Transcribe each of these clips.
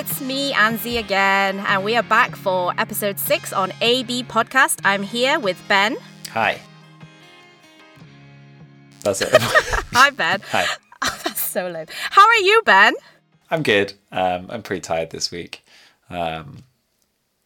it's me, Anzi, again, and we are back for episode six on AB Podcast. I'm here with Ben. Hi. That's it. Hi, Ben. Hi. Oh, that's so lame. How are you, Ben? I'm good. Um, I'm pretty tired this week. Um,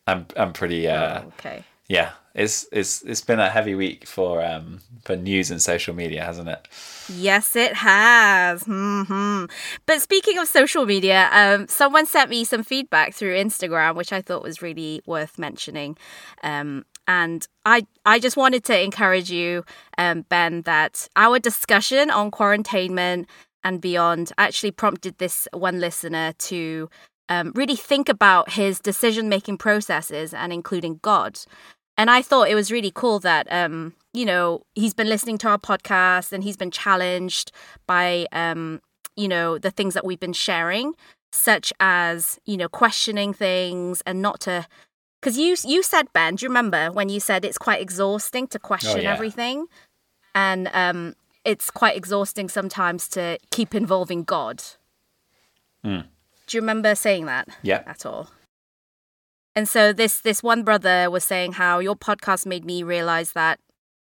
I'm I'm pretty. Uh, Oh, okay. Yeah, it's it's it's been a heavy week for um for news and social media, hasn't it? Yes, it has. hmm But speaking of social media, um, someone sent me some feedback through Instagram, which I thought was really worth mentioning. Um, and I, I just wanted to encourage you, um, Ben, that our discussion on quarantainment and beyond actually prompted this one listener to um, really think about his decision making processes and including God. And I thought it was really cool that, um, you know, he's been listening to our podcast and he's been challenged by, um, you know, the things that we've been sharing, such as, you know, questioning things and not to. Because you you said Ben, do you remember when you said it's quite exhausting to question yeah. everything, and um, it's quite exhausting sometimes to keep involving God. Mm. Do you remember saying that? Yeah. At all? And so this this one brother was saying how your podcast made me realize that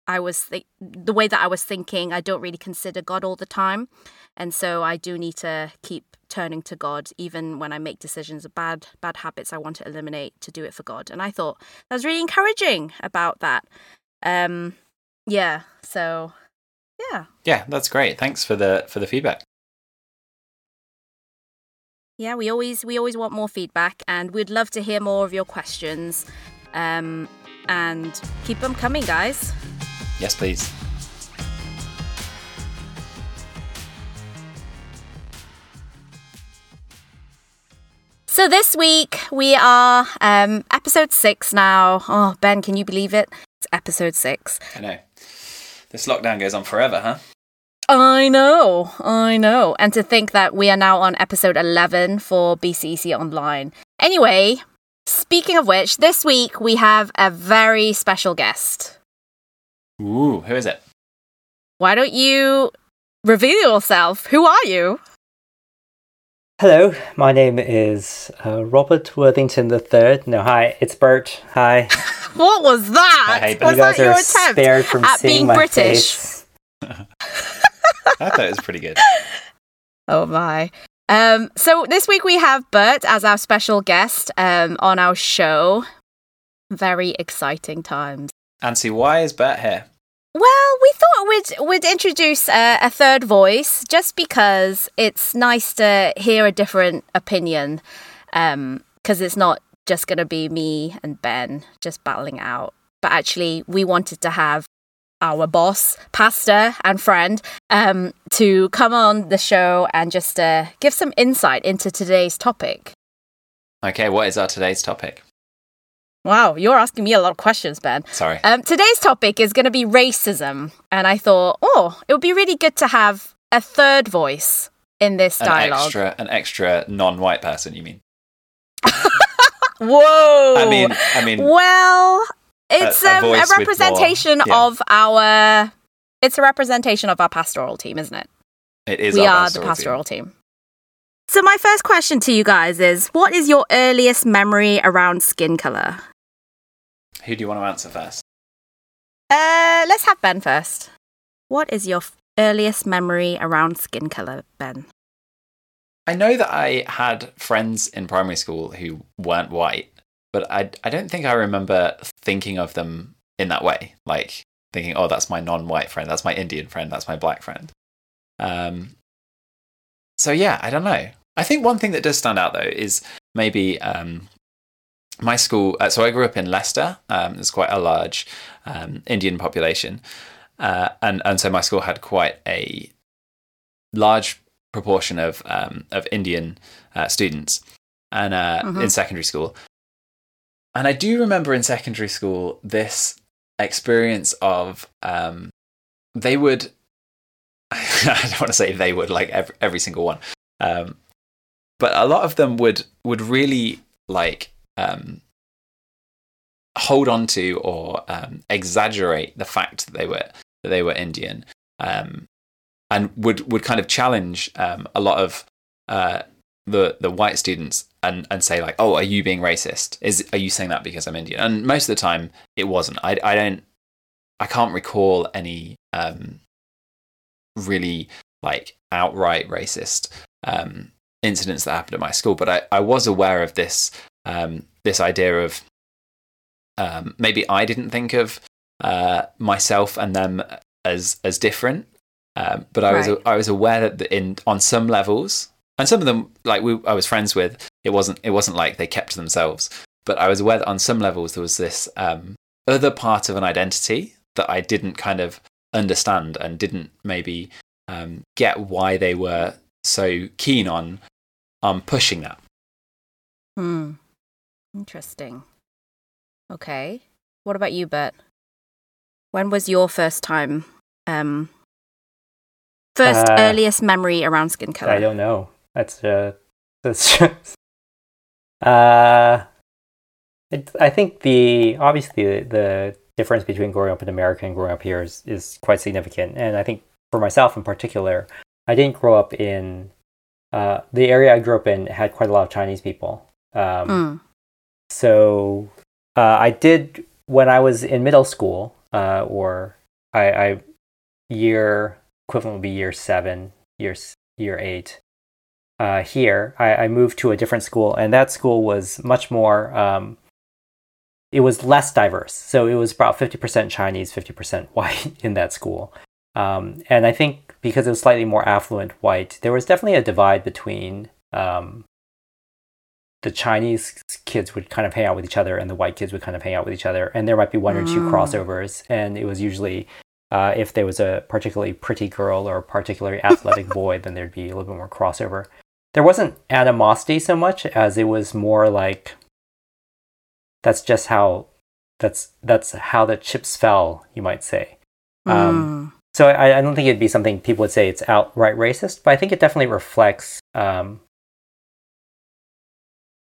I was th- the way that I was thinking. I don't really consider God all the time, and so I do need to keep turning to God even when I make decisions of bad bad habits I want to eliminate to do it for God. And I thought that was really encouraging about that. Um, yeah. So yeah. Yeah, that's great. Thanks for the for the feedback. Yeah, we always we always want more feedback, and we'd love to hear more of your questions. Um, and keep them coming, guys. Yes, please. So this week we are um, episode six now. Oh, Ben, can you believe it? It's episode six. I know. This lockdown goes on forever, huh? I know, I know. And to think that we are now on episode 11 for BCEC Online. Anyway, speaking of which, this week we have a very special guest. Ooh, who is it? Why don't you reveal yourself? Who are you? Hello, my name is uh, Robert Worthington III. No, hi, it's Bert. Hi. What was that? Hey, was you guys that your are attempt spared from at seeing being my British? face. I thought it was pretty good. Oh my. Um, so this week we have Bert as our special guest um, on our show. Very exciting times. Ansi, why is Bert here? Well, we thought we'd we'd introduce a, a third voice just because it's nice to hear a different opinion. Because it's not just going to be me and Ben just battling out, but actually we wanted to have our boss, pastor, and friend um, to come on the show and just uh, give some insight into today's topic. Okay, what is our today's topic? Wow, you're asking me a lot of questions, Ben. Sorry. Um, today's topic is going to be racism, and I thought, oh, it would be really good to have a third voice in this an dialogue. extra an extra non-white person, you mean? Whoa! I mean, I mean, well, it's a um, a, voice with more- representation yeah. of our. It's a representation of our pastoral team, isn't it? it is we our are pastoral the team. pastoral team. So my first question to you guys is: What is your earliest memory around skin color? Who do you want to answer first? Uh, let's have Ben first. What is your f- earliest memory around skin color, Ben? I know that I had friends in primary school who weren't white, but I I don't think I remember thinking of them in that way. Like thinking, oh, that's my non-white friend, that's my Indian friend, that's my black friend. Um. So yeah, I don't know. I think one thing that does stand out though is maybe um, my school. Uh, so I grew up in Leicester. Um, there's quite a large um, Indian population, uh, and and so my school had quite a large proportion of um, of Indian uh, students, and uh, Mhm. in secondary school. And I do remember in secondary school this experience of um, they would. I don't want to say they would like every, every single one, um, but a lot of them would would really like um, hold on to or um, exaggerate the fact that they were that they were Indian, um, and would would kind of challenge um, a lot of uh, the the white students and and say like, "Oh, are you being racist? Is are you saying that because I'm Indian?" And most of the time, it wasn't. I I don't I can't recall any um, really like outright racist um, incidents that happened at my school, but I, I was aware of this um, this idea of um, maybe I didn't think of uh, myself and them as as different, um, but I was I was aware that in on some levels, and some of them like we, I was friends with, it wasn't it wasn't like they kept to themselves, but I was aware that on some levels there was this um, other part of an identity that I didn't kind of understand and didn't maybe um, get why they were so keen on on pushing that. Hmm. Interesting. Okay. What about you, Bert? When was your first time? Um, first Uh, earliest memory around skin color. I don't know. That's uh, that's just, uh, it, I think the obviously the, the difference between growing up in America and growing up here is, is quite significant. And I think for myself in particular, I didn't grow up in uh, the area I grew up in had quite a lot of Chinese people. Um, Mm. so uh, I did when I was in middle school, uh, or I, I year equivalent would be year seven, year year eight. Uh, here, I, I moved to a different school, and that school was much more. Um, it was less diverse, so it was about fifty percent Chinese, fifty percent white in that school. Um, and I think because it was slightly more affluent white, there was definitely a divide between um, the Chinese kids would kind of hang out with each other and the white kids would kind of hang out with each other. And there might be one or two Mm. crossovers. And it was usually, uh, if there was a particularly pretty girl or a particularly athletic boy, then there'd be a little bit more crossover. There wasn't animosity so much as it was more like that's just how that's that's how the chips fell, you might say. Um, Mm. So I, I don't think it'd be something people would say it's outright racist, but I think it definitely reflects um,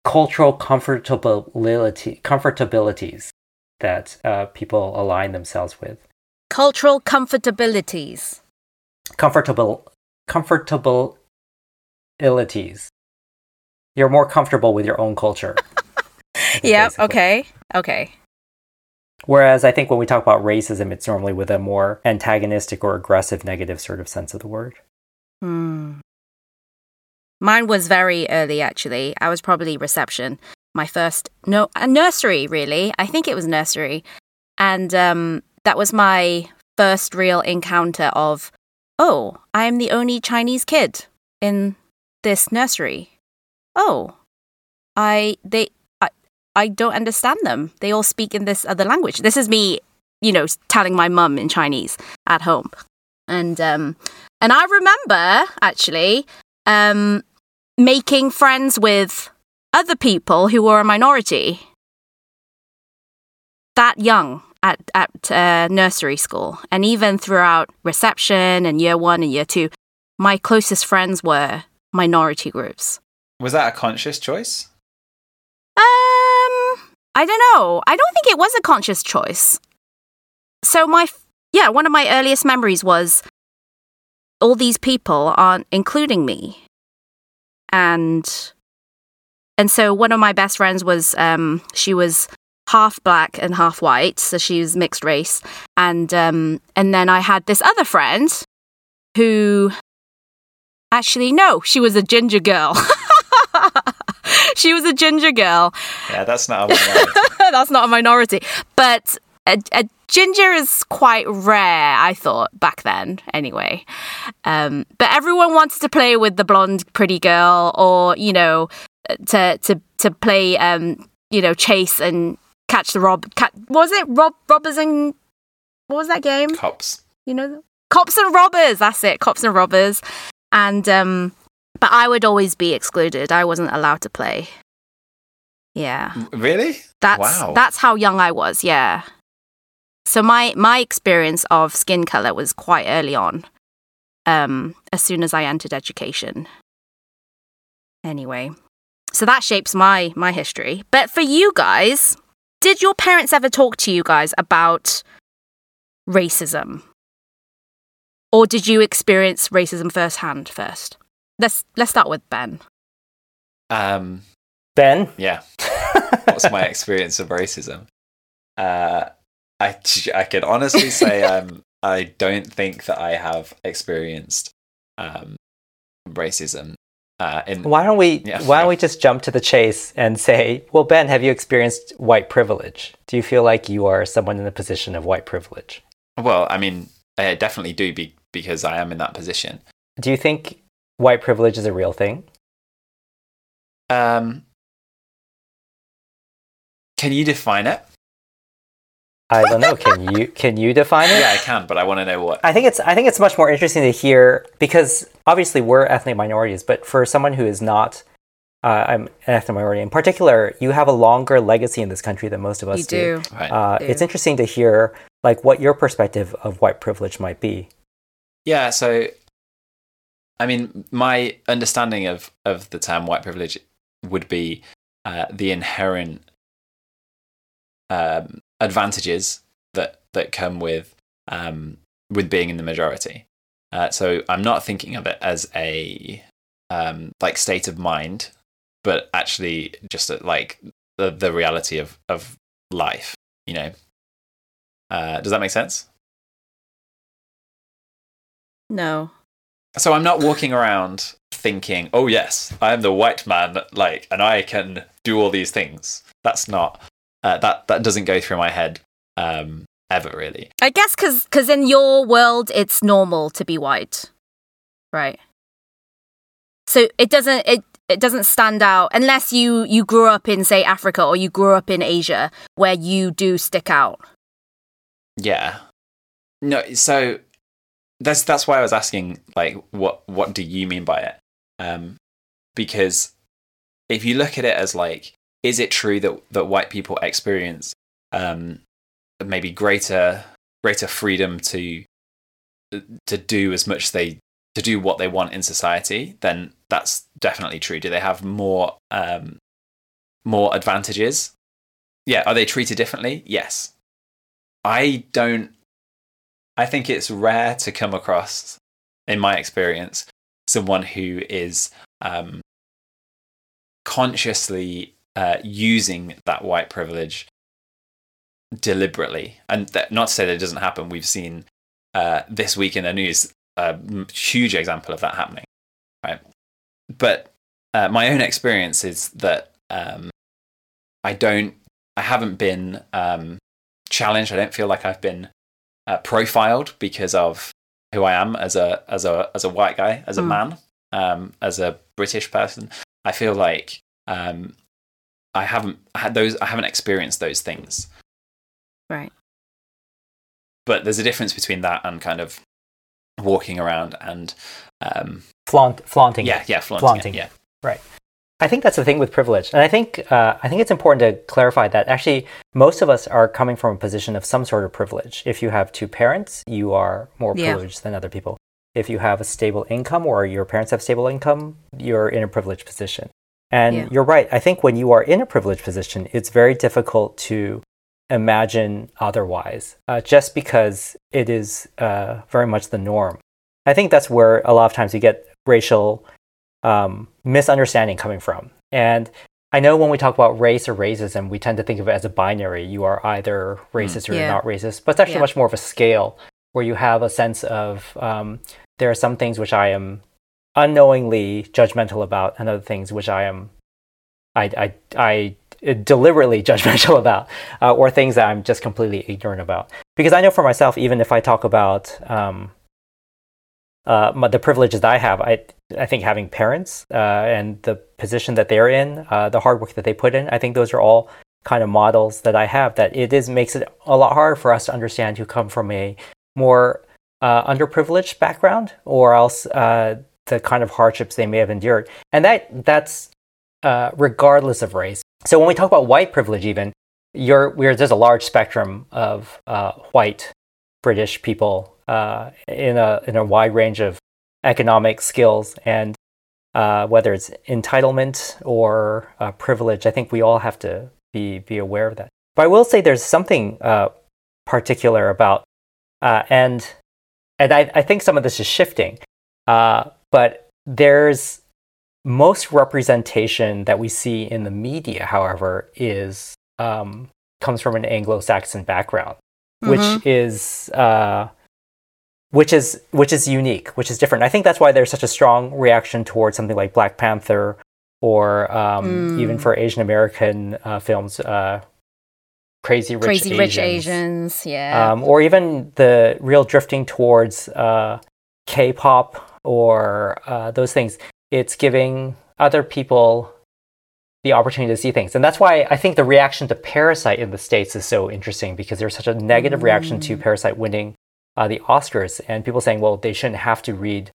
cultural comfortability comfortabilities that uh, people align themselves with. Cultural comfortabilities. Comfortable, comfortable comfortabilities. You're more comfortable with your own culture. Yeah. basically. Okay. Okay. Whereas I think when we talk about racism, it's normally with a more antagonistic or aggressive, negative sort of sense of the word. Hmm. Mine was very early, actually. I was probably reception. My first no a nursery, really. I think it was nursery, and um, that was my first real encounter of, oh, I am the only Chinese kid in this nursery. Oh, I they I I don't understand them. They all speak in this other language. This is me, you know, telling my mum in Chinese at home, and um, and I remember actually um, making friends with other people who were a minority that young at, at uh, nursery school. And even throughout reception and year one and year two, my closest friends were minority groups. Was that a conscious choice? Um, I don't know. I don't think it was a conscious choice. So my yeah, one of my earliest memories was all these people aren't including me, and and so one of my best friends was um she was half black and half white, so she was mixed race, and um and then I had this other friend who actually no, she was a ginger girl. she was a ginger girl. Yeah, that's not a minority. That's not a minority. But a, a ginger is quite rare, I thought, back then, anyway. Um, but everyone wanted to play with the blonde pretty girl or, you know, to to to play um, you know, chase and catch the rob cat was it rob robbers and what was that game? Cops. you know cops and robbers that's it cops and robbers and um but i would always be excluded. I wasn't allowed to play. Yeah. Really? that's Wow. that's how young i was yeah. So my my experience of skin color was quite early on um as soon as i entered education. Anyway so that shapes my my history. But for you guys did your parents ever talk to you guys about racism or did you experience racism firsthand first let's let's start with ben Um, Ben? yeah. What's my experience of racism? Uh, I I can honestly say I'm I don't think that I have experienced um, racism. Uh, in Why don't we Yeah. why don't we just jump to the chase and say, well, Ben, have you experienced white privilege? Do you feel like you are someone in a position of white privilege? well, I mean, I definitely do be, because I am in that position. Do you think white privilege is a real thing? Um, can you define it? I don't know. Can you can you define it? Yeah, I can, but I want to know what. I think it's I think it's much more interesting to hear because obviously we're ethnic minorities, but for someone who is not, uh, I'm an ethnic minority in particular, you have a longer legacy in this country than most of us You do. Right. Uh, do. it's interesting to hear like what your perspective of white privilege might be. Yeah, so I mean, my understanding of of the term white privilege would be uh, the inherent um, advantages that that come with um, with being in the majority. Uh, so I'm not thinking of it as a um, like state of mind, but actually just a, like the the reality of of life. You know, uh, does that make sense? No. So I'm not walking around thinking, "Oh yes, I am the white man," like, and I can do all these things. That's not uh, that that doesn't go through my head um, ever really. I guess because cause in your world, it's normal to be white. Right. So it doesn't it it doesn't stand out unless you you grew up in say Africa or you grew up in Asia where you do stick out. Yeah. No, so that's that's why I was asking, like, what what do you mean by it? Um, because if you look at it as like, is it true that that white people experience um, maybe greater greater freedom to to do as much they to do what they want in society? Then that's definitely true. Do they have more um, more advantages? Yeah. Are they treated differently? Yes. I don't. I think it's rare to come across, in my experience, someone who is um, consciously uh, using that white privilege deliberately. And not to say that it doesn't happen. We've seen uh, this week in the news a huge example of that happening, right? But uh, my own experience is that um, I don't, I haven't been um, challenged. I don't feel like I've been uh, profiled because of who I am as a as a as a white guy, as a Mm. man, um, as a British person. I feel like um, I haven't had those. I haven't experienced those things. Right. But there's a difference between that and kind of walking around and um, Flaunt, flaunting. yeah, it. yeah, flaunting, Flaunting. it, yeah. I think that's the thing with privilege, and I think uh, I think it's important to clarify that actually most of us are coming from a position of some sort of privilege. If you have two parents, you are more Yeah. privileged than other people. If you have a stable income or your parents have stable income, you're in a privileged position. And Yeah. you're right. I think when you are in a privileged position, it's very difficult to imagine otherwise, uh, just because it is uh, very much the norm. I think that's where a lot of times you get racial um, misunderstanding coming from. And I know when we talk about race or racism, we tend to think of it as a binary. You are either racist or Yeah. you're not racist, but it's actually Yeah. much more of a scale where you have a sense of um, there are some things which I am unknowingly judgmental about, and other things which I am I I, I deliberately judgmental about, uh, or things that I'm just completely ignorant about. Because I know for myself, even if I talk about um, uh, my, the privileges that I have, I I think having parents uh, and the position that they're in, uh, the hard work that they put in, I think those are all kind of models that I have. That it is makes it a lot harder for us to understand who come from a more uh, underprivileged background, or else uh, the kind of hardships they may have endured, and that that's uh, regardless of race. So when we talk about white privilege, even you're, there's a large spectrum of white British people uh, in a in a wide range of economic skills and uh, whether it's entitlement or uh, privilege. I think we all have to be be aware of that. But I will say there's something uh, particular about uh, and and I, I think some of this is shifting, uh, but there's most representation that we see in the media, however, is um, comes from an Anglo-Saxon background, which Mhm. is uh, which is which is unique, which is different. I think that's why there's such a strong reaction towards something like Black Panther, or um, even Mm. for Asian American uh, films, uh, Crazy Rich Crazy Asians, rich Asians, yeah. um, or even the real drifting towards uh, K-pop or uh, those things. It's giving other people the opportunity to see things, and that's why I think the reaction to Parasite in the states is so interesting because there's such a negative reaction to Mm. Parasite winning uh, the Oscars, and people saying, "Well, they shouldn't have to read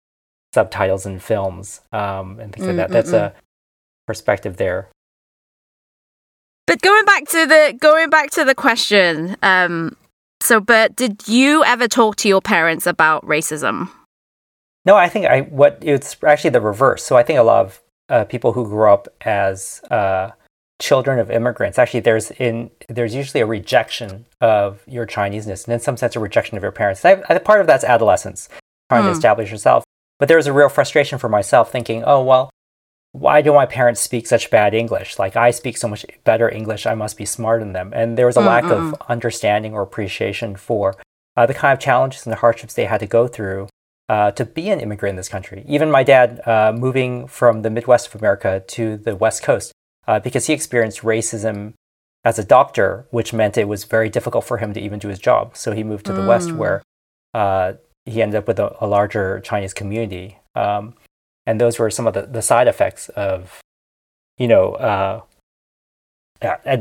subtitles in films um, and things like Mm, that." mm, That's mm. a perspective there. But going back to the going back to the question, um, so but did you ever talk to your parents about racism? No, I think I what it's actually the reverse. So I think a lot of uh, people who grew up as uh, children of immigrants actually there's in there's usually a rejection of your Chineseness and in some sense a rejection of your parents. I, I, part of that's adolescence trying to Hmm. establish yourself, but there was a real frustration for myself thinking, oh well, why do my parents speak such bad English? Like I speak so much better English, I must be smarter than them. And there was a lack of understanding or appreciation for uh, the kind of challenges and the hardships they had to go through uh, to be an immigrant in this country. Even my dad uh, moving from the Midwest of America to the West Coast uh, because he experienced racism as a doctor, which meant it was very difficult for him to even do his job. So he moved to the West, Mm. where uh, he ended up with a, a larger Chinese community. Um, and those were some of the, the side effects of, you know, uh,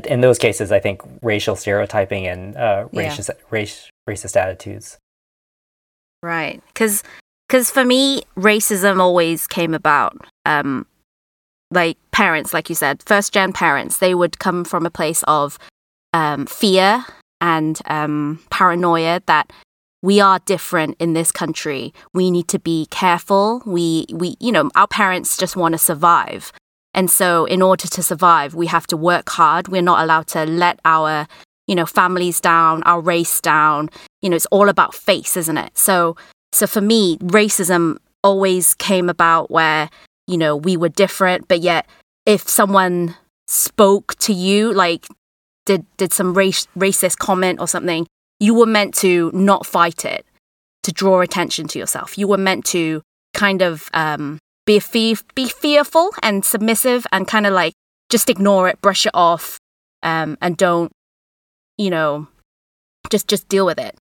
in those cases, I think racial stereotyping and uh, Yeah. racist, race, racist attitudes. Right. Because for me, racism always came about. Um, like parents, like you said, first gen parents, they would come from a place of um, fear and um, paranoia that we are different in this country. We need to be careful. We, we, you know, our parents just want to survive. And so, in order to survive, we have to work hard. We're not allowed to let our, you know, families down, our race down. You know, it's all about face, isn't it? So, so for me, racism always came about where, you know, we were different, but yet if someone spoke to you, like did did some race, racist comment or something, you were meant to not fight it, to draw attention to yourself. You were meant to kind of um, be fe- be fearful and submissive and kind of like just ignore it, brush it off, um, and don't, you know, just just deal with it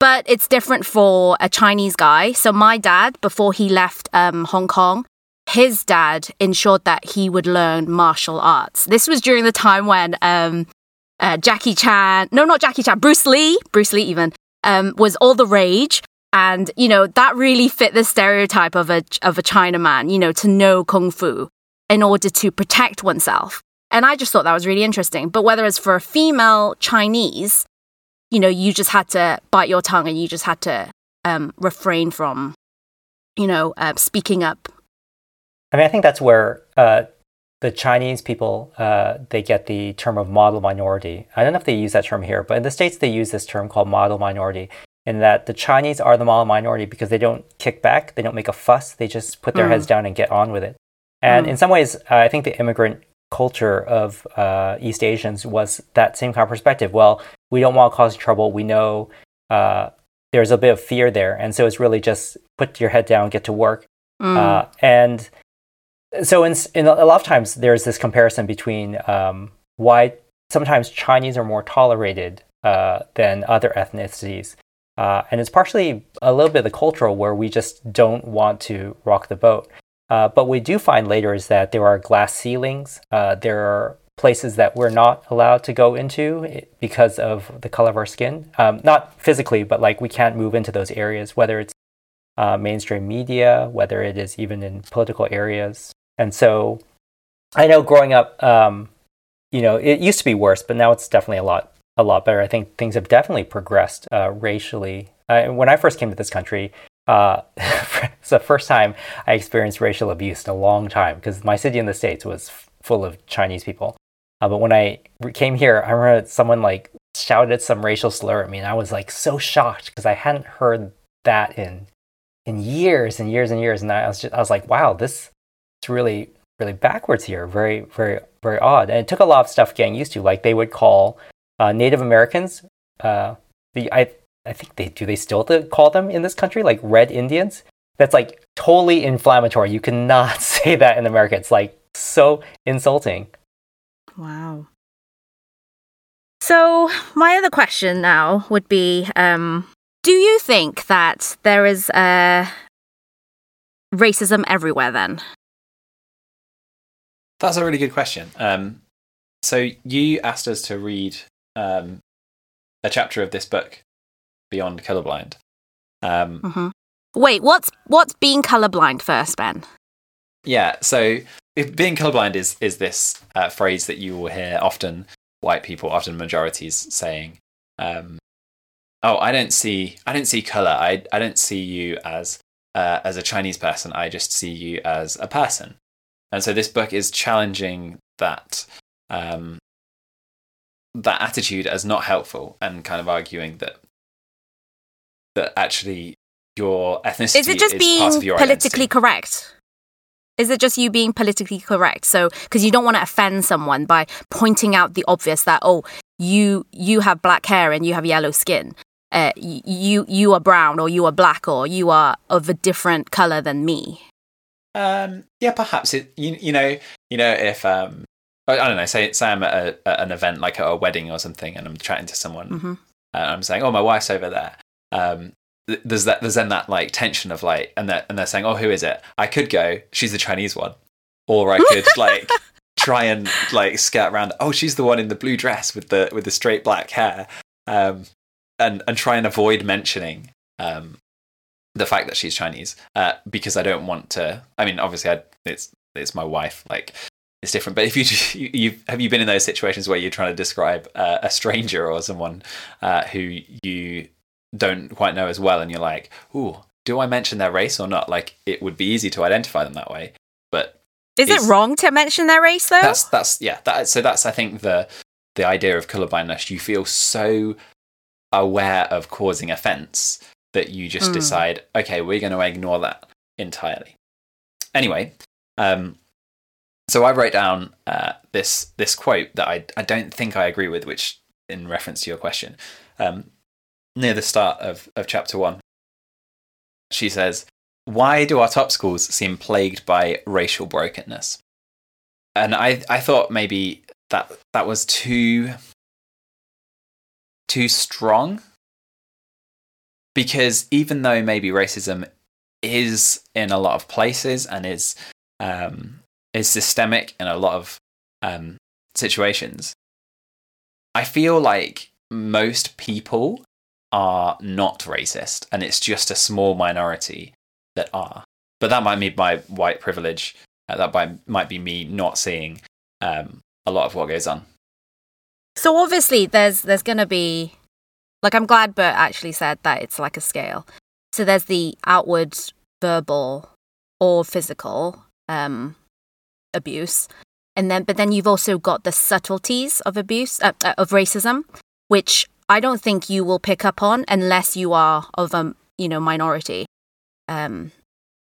but it's different for a Chinese guy. So my dad, before he left um, Hong Kong, his dad ensured that he would learn martial arts. This was during the time when um, uh, Jackie Chan, no, not Jackie Chan, Bruce Lee, Bruce Lee even um, was all the rage. And you know that really fit the stereotype of a of a Chinaman, you know, to know kung fu in order to protect oneself. And I just thought that was really interesting. But whether it's for a female Chinese, you know, you just had to bite your tongue and you just had to um, refrain from, you know, uh, speaking up. I mean, I think that's where uh, the Chinese people uh, they get the term of model minority. I don't know if they use that term here, but in the states they use this term called model minority. In that the Chinese are the model minority because they don't kick back, they don't make a fuss, they just put their Mm. heads down and get on with it. And Mm. in some ways, I think the immigrant culture of uh, East Asians was that same kind of perspective. Well, we don't want to cause trouble. We know uh, there's a bit of fear there, and so it's really just put your head down, get to work. Mm. Uh, and so in, in a lot of times there's this comparison between um, why sometimes Chinese are more tolerated uh, than other ethnicities. Uh, and it's partially a little bit of the cultural where we just don't want to rock the boat. Uh, but we do find later is that there are glass ceilings. Uh, there are places that we're not allowed to go into because of the color of our skin. Um, not physically, but like we can't move into those areas, whether it's uh, mainstream media, whether it is even in political areas. And so I know growing up, um, you know, it used to be worse, but now it's definitely a lot, a lot better. I think things have definitely progressed uh, racially. When I first came to this country, uh, it's the first time I experienced racial abuse in a long time because my city in the States was f- full of Chinese people. Uh, but when I came here, I remember someone like shouted some racial slur at me, and I was like so shocked because I hadn't heard that in in years and years and years. And I was just, I was like, wow, this it's really really backwards here, very, very, very odd. And it took a lot of stuff getting used to. Like they would call uh, Native Americans, uh, the I I think they do they still call them in this country like Red Indians. That's like totally inflammatory. You cannot say that in America. It's like so insulting. Wow. So my other question now would be: um, Do you think that there is uh, racism everywhere? Then that's a really good question. Um, so you asked us to read um, a chapter of this book, Beyond Colorblind. Um, mm-hmm. Wait, what's what's being colorblind first, Ben? Yeah, so being colorblind is is this uh, phrase that you will hear often white people, often majorities, saying, um, "Oh, I don't see, I don't see color. I I don't see you as uh, as a Chinese person. I just see you as a person." And so this book is challenging that um, that attitude as not helpful and kind of arguing that that actually your ethnicity is Is it just is being politically identity. correct? Is it just you being politically correct? So because you don't want to offend someone by pointing out the obvious that oh you you have black hair and you have yellow skin. Uh, you you are brown or you are black or you are of a different color than me um yeah perhaps it you, you know you know if um I don't know. Say, say I'm at, a, at an event like a wedding or something, and I'm chatting to someone, mm-hmm. and I'm saying, "Oh, my wife's over there." Um, there's that. There's then that like tension of like, and they're, and they're saying, "Oh, who is it?" I could go, "She's the Chinese one," or I could like try and like skirt around. Oh, she's the one in the blue dress with the with the straight black hair, um, and and try and avoid mentioning um, the fact that she's Chinese uh, because I don't want to. I mean, obviously, I, it's it's my wife. Like it's different. But if you you have you been in those situations where you're trying to describe uh, a stranger or someone uh, who you don't quite know as well, and you're like, "Ooh, do I mention their race or not?" Like it would be easy to identify them that way, but is it wrong to mention their race though? That's that's yeah. That, so that's I think the the idea of colorblindness. You feel so aware of causing offense that you just mm. decide, okay, we're going to ignore that entirely. Anyway, um, so I wrote down uh, this this quote that I I don't think I agree with, which in reference to your question, um, near the start of of chapter one, she says, "Why do our top schools seem plagued by racial brokenness?" And I I thought maybe that that was too too strong because even though maybe racism is in a lot of places and is um, is systemic in a lot of um, situations. I feel like most people are not racist, and it's just a small minority that are. But that might be my white privilege. Uh, that might, might be me not seeing um, a lot of what goes on. So obviously, there's there's going to be, like, I'm glad Bert actually said that it's like a scale. So there's the outward verbal or physical um, abuse. And then but then you've also got the subtleties of abuse uh, uh, of racism which i don't think you will pick up on unless you are of a you know minority um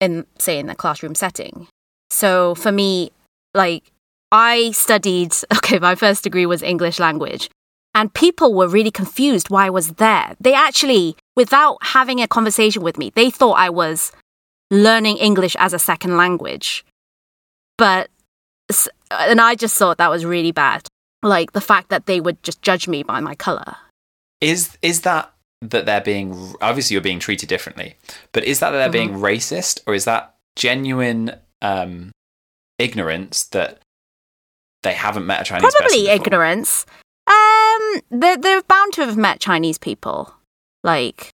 in say in a classroom setting. So for me like i studied okay my first degree was english language and people were really confused why i was there they actually without having a conversation with me they thought i was learning english as a second language but and I just thought that was really bad. Like the fact that they would just judge me by my color. Is is that that they're being obviously you're being treated differently, but is that, that they're mm-hmm. being racist or is that genuine um, ignorance that they haven't met a Chinese? Person? Probably ignorance. Um, they're they're bound to have met Chinese people, like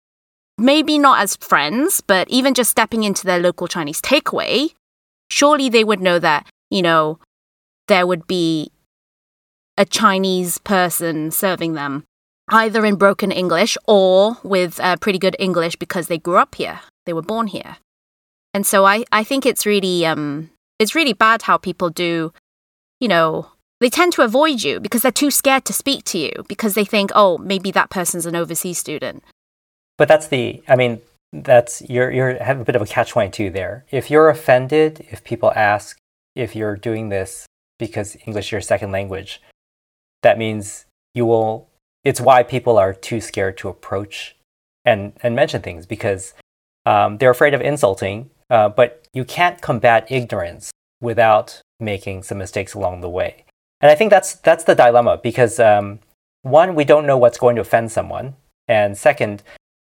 maybe not as friends, but even just stepping into their local Chinese takeaway, surely they would know that you know, there would be a Chinese person serving them, either in broken English or with uh, pretty good English because they grew up here, they were born here. And so I, I think it's really um it's really bad how people do, you know, they tend to avoid you because they're too scared to speak to you because they think, oh, maybe that person's an overseas student. But that's the I mean, that's you're you're have a bit of a catch twenty two there. If you're offended, if people ask if you're doing this because English is your second language, that means you will. It's why people are too scared to approach and and mention things because um, they're afraid of insulting. Uh, but you can't combat ignorance without making some mistakes along the way. And I think that's that's the dilemma because um, one, we don't know what's going to offend someone, and second,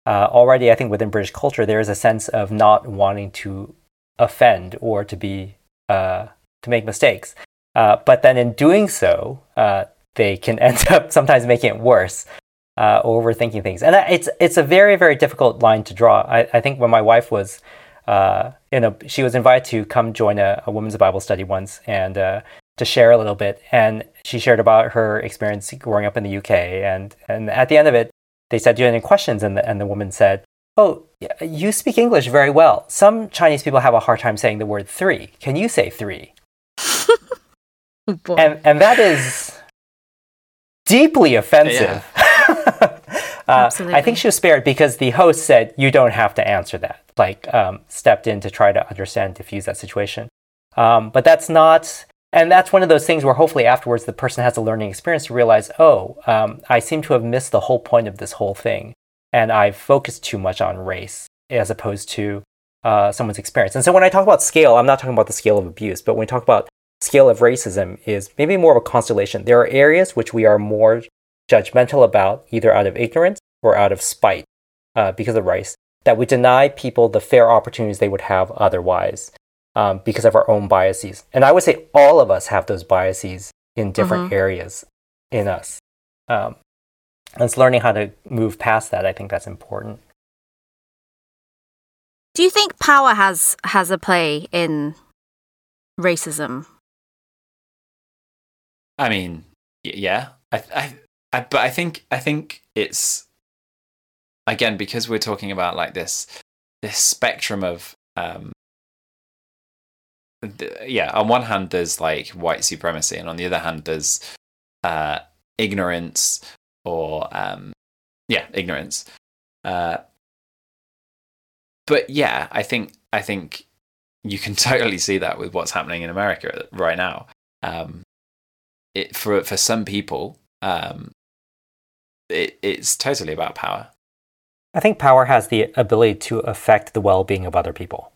uh, already I think within British culture there is a sense of not wanting to offend or to be uh, to make mistakes. Uh, but then in doing so, uh, they can end up sometimes making it worse, uh, overthinking things, and it's it's a very very difficult line to draw. I, I think when my wife was uh, in a, she was invited to come join a, a women's Bible study once, and to share a little bit. And she shared about her experience growing up in the UK. And, and at the end of it, they said, Do you have any questions? And the, and the woman said, Oh, you speak English very well. Some Chinese people have a hard time saying the word three. Can you say three? Oh, boy. And, and that is deeply offensive. uh, I think she was spared because the host said, You don't have to answer that. Like, um, stepped in to try to understand, diffuse that situation. Um, but that's not and that's one of those things where hopefully afterwards the person has a learning experience to realize, oh, um, I seem to have missed the whole point of this whole thing. And I've focused too much on race as opposed to uh, someone's experience. And so when I talk about scale, I'm not talking about the scale of abuse, but when we talk about scale of racism is maybe more of a constellation. There are areas which we are more judgmental about, either out of ignorance or out of spite uh, because of race, that we deny people the fair opportunities they would have otherwise um, because of our own biases. And I would say all of us have those biases in different areas in us. Um, and it's learning how to move past that. I think that's important. Do you think power has has a play in racism? I mean, yeah, I, I, I, but I think, I think it's again because we're talking about like this, this spectrum of, um, th- yeah. On one hand, there's like white supremacy, and on the other hand, there's uh, ignorance or, um, yeah, ignorance. Uh, but yeah, I think, I think you can totally see that with what's happening in America right now. Um, it for for some people, um, it, it's totally about power. I think power has the ability to affect the well being of other people.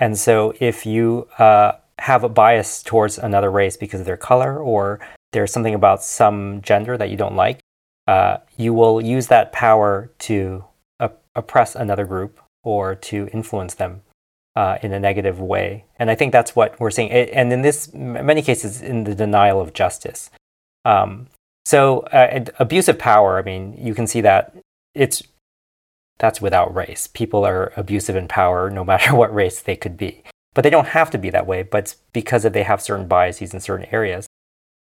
And so if you uh, have a bias towards another race because of their color or there's something about some gender that you don't like, uh, you will use that power to op- oppress another group or to influence them uh, in a negative way. And I think that's what we're seeing. A- And in this, many cases, in the denial of justice. Um, so uh, of power, I mean, you can see that it's that's without race. People are abusive in power no matter what race they could be. But they don't have to be that way. But because if they have certain biases in certain areas,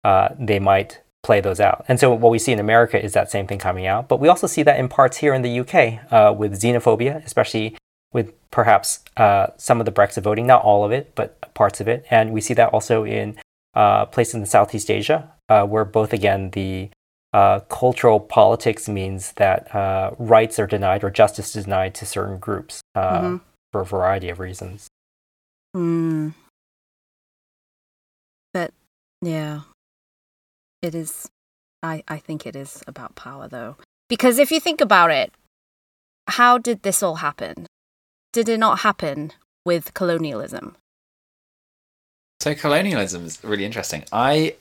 uh, they might play those out. And so what we see in America is that same thing coming out. But we also see that in parts here in the UK uh, with xenophobia, especially with perhaps uh, some of the Brexit voting, not all of it, but parts of it. And we see that also in uh, places in Southeast Asia, uh, where both again the uh, cultural politics means that uh, rights are denied or justice is denied to certain groups uh, Mhm. for a variety of reasons. Mm. But yeah, it is. I I think it is about power though, because if you think about it, how did this all happen? Did it not happen with colonialism? So colonialism is really interesting. I,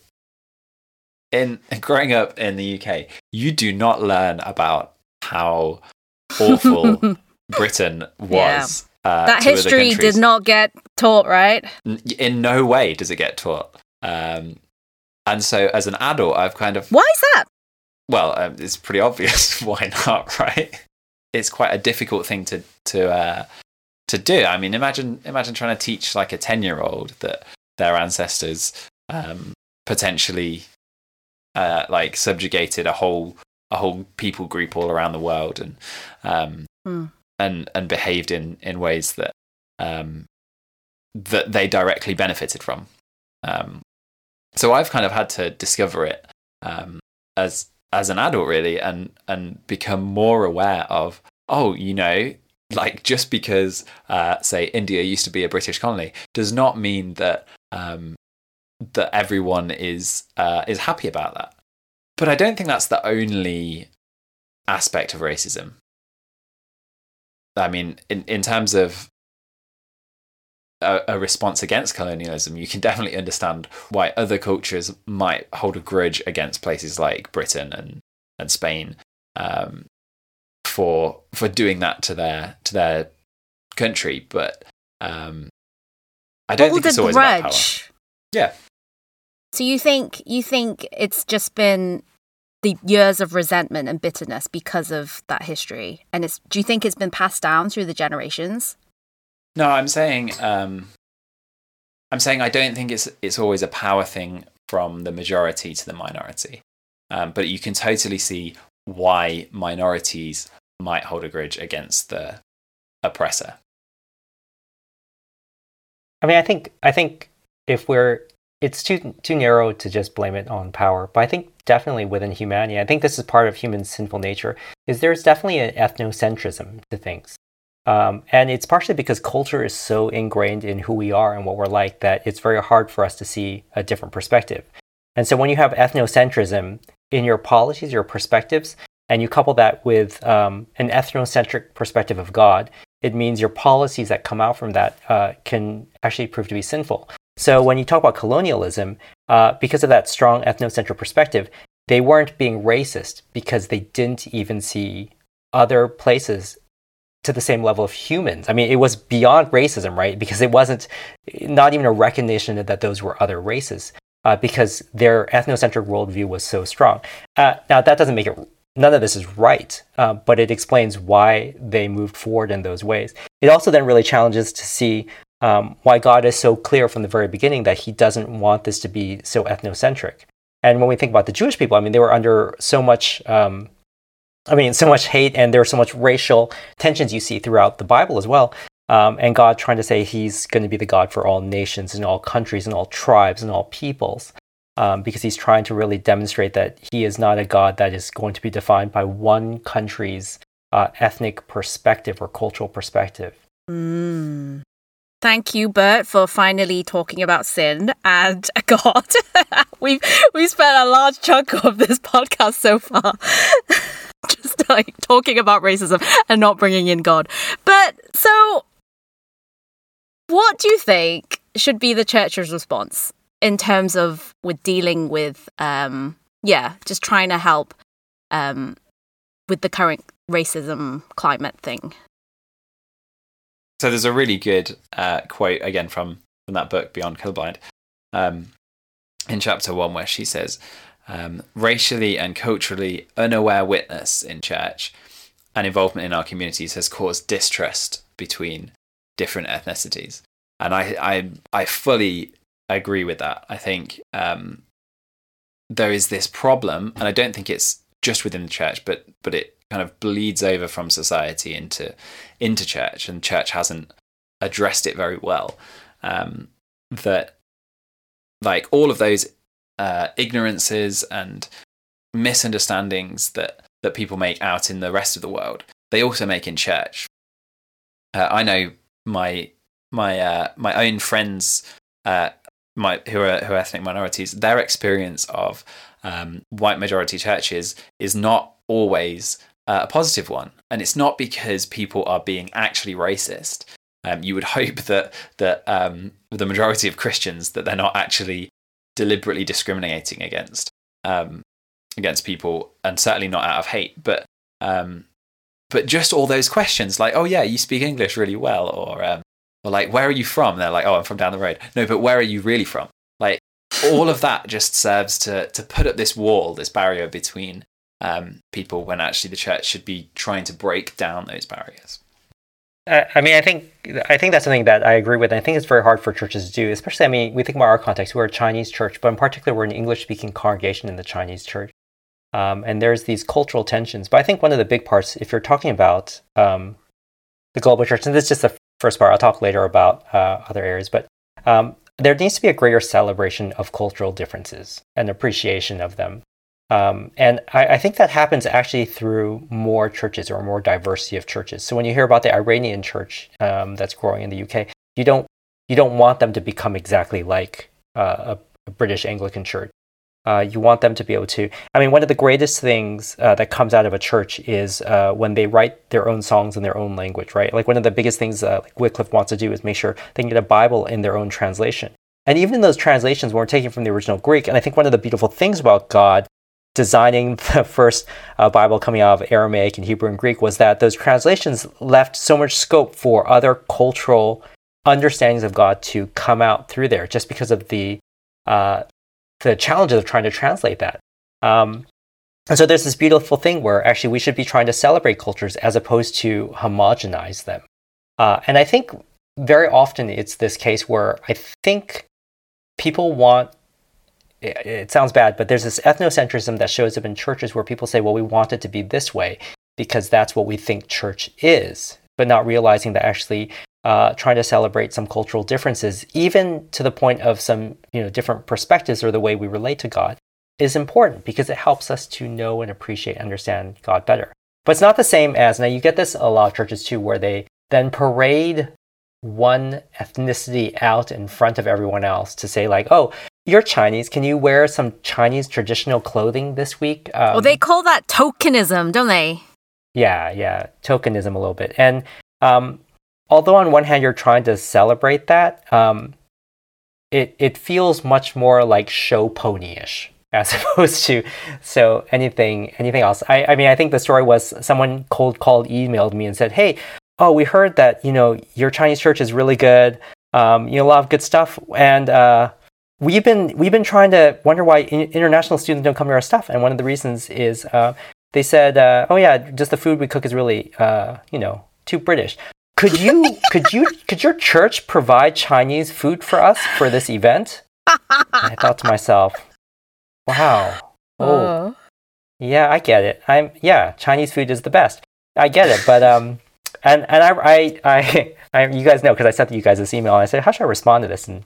in growing up in the UK, you do not learn about how awful Britain was. Uh, that history did not get taught, right? In no way does it get taught. Um, and so, as an adult, I've kind of Why is that? well, um, it's pretty obvious why not, right? It's quite a difficult thing to to uh, to do. I mean, imagine imagine trying to teach like a ten year old that their ancestors um, potentially uh, like subjugated a whole a whole people group all around the world and um, Hmm. and and behaved in in ways that um, that they directly benefited from. Um, so I've kind of had to discover it um, as as an adult, really, and and become more aware of oh, you know, like just because uh, say India used to be a British colony does not mean that um, that everyone is uh, is happy about that. But I don't think that's the only aspect of racism. I mean, in, in terms of a, a, response against colonialism, you can definitely understand why other cultures might hold a grudge against places like Britain and, and Spain um, for for doing that to their to their country. But um, I don't think it's always grudge. about power. Yeah. So you think you think it's just been the years of resentment and bitterness because of that history, and it's do you think it's been passed down through the generations? No, I'm saying um, I'm saying I don't think it's it's always a power thing from the majority to the minority, um, but you can totally see why minorities might hold a grudge against the oppressor. I mean, I think I think if we're it's too too narrow to just blame it on power, but I think definitely within humanity, I think this is part of human sinful nature. Is there's definitely an ethnocentrism to things, um, and it's partially because culture is so ingrained in who we are and what we're like that it's very hard for us to see a different perspective. And so when you have ethnocentrism in your policies, your perspectives, and you couple that with um, an ethnocentric perspective of God, it means your policies that come out from that uh, can actually prove to be sinful. So when you talk about colonialism, uh, because of that strong ethnocentric perspective, they weren't being racist because they didn't even see other places to the same level of humans. I mean, it was beyond racism, right? Because it wasn't not even a recognition that those were other races, uh, because their ethnocentric worldview was so strong. Uh, now, that doesn't make it none of this is right, uh, but it explains why they moved forward in those ways. It also then really challenges to see um, why God is so clear from the very beginning that He doesn't want this to be so ethnocentric. And when we think about the Jewish people, I mean, they were under so much, um, I mean, so much hate, and there are so much racial tensions you see throughout the Bible as well. Um, and God trying to say He's going to be the God for all nations and all countries and all tribes and all peoples um, because he's trying to really demonstrate that he is not a god that is going to be defined by one country's uh, ethnic perspective or cultural perspective. Mm. Thank you, Bert, for finally talking about sin and God. we've we spent a large chunk of this podcast so far just like talking about racism and not bringing in God. But so, what do you think should be the church's response in terms of with dealing with um yeah just trying to help um with the current racism climate thing so there's a really good uh, quote again from from that book beyond colorblind um, in chapter one where she says um, racially and culturally unaware witness in church and involvement in our communities has caused distrust between different ethnicities and I, I I fully agree with that. I think um, there is this problem, and I don't think it's just within the church, but but it kind of bleeds over from society into into church, and church hasn't addressed it very well. Um, that like all of those uh, ignorances and misunderstandings that that people make out in the rest of the world, they also make in church. Uh, I know my my uh, my own friends uh, my, who are who are ethnic minorities, their experience of um, white majority churches is not always uh, a positive one, and it's not because people are being actually racist. Um, you would hope that that um, the majority of Christians that they're not actually deliberately discriminating against um, against people, and certainly not out of hate, but um, but just all those questions like, oh yeah, you speak English really well, or um, or like, where are you from? And they're like, oh, I'm from down the road. No, but where are you really from? Like, all of that just serves to to put up this wall, this barrier between um, people, when actually the church should be trying to break down those barriers. I mean, I think I think that's something that I agree with. I think it's very hard for churches to do, especially. I mean, we think about our context. We're a Chinese church, but in particular, we're an English-speaking congregation in the Chinese church, um, and there's these cultural tensions. But I think one of the big parts, if you're talking about um, the global church, and this is just the first part. I'll talk later about uh, other areas, but um, there needs to be a greater celebration of cultural differences and appreciation of them. Um, and I, I, think that happens actually through more churches or more diversity of churches. So when you hear about the Iranian church um, that's growing in the UK, you don't you don't want them to become exactly like uh, a, a British Anglican church. Uh, you want them to be able to. I mean, one of the greatest things uh, that comes out of a church is uh, when they write their own songs in their own language, right? Like one of the biggest things uh, like Wycliffe wants to do is make sure they can get a Bible in their own translation. And even in those translations, weren't taken from the original Greek. And I think one of the beautiful things about God designing the first uh, Bible coming out of Aramaic and Hebrew and Greek was that those translations left so much scope for other cultural understandings of God to come out through there, just because of the uh, the challenges of trying to translate that. Um, and so there's this beautiful thing where actually we should be trying to celebrate cultures as opposed to homogenize them. Uh, and I think very often it's this case where I think people want it sounds bad, but there's this ethnocentrism that shows up in churches where people say, well, we want it to be this way because that's what we think church is, but not realizing that actually uh, trying to celebrate some cultural differences, even to the point of some you know different perspectives or the way we relate to God, is important because it helps us to know and appreciate, understand God better. But it's not the same as now you get this a lot of churches too, where they then parade one ethnicity out in front of everyone else to say like, oh, you're Chinese. Can you wear some Chinese traditional clothing this week? Um, well, they call that tokenism, don't they? Yeah, yeah, tokenism a little bit. And um, although on one hand you're trying to celebrate that, um, it it feels much more like show ponyish as opposed to so anything anything else. I, I mean I think the story was someone cold called emailed me and said, Hey, oh we heard that, you know, your Chinese church is really good. Um, you know, a lot of good stuff. And uh, we've been we've been trying to wonder why international students don't come to our stuff. And one of the reasons is uh, they said, uh, oh yeah, just the food we cook is really uh, you know, too British. Could you could you could your church provide Chinese food for us for this event? I thought to myself, wow. Oh. Uh. Yeah, I get it. I'm yeah, Chinese food is the best. I get it, but um and and I I I, I you guys know because I sent you guys this email and I said, how should I respond to this? And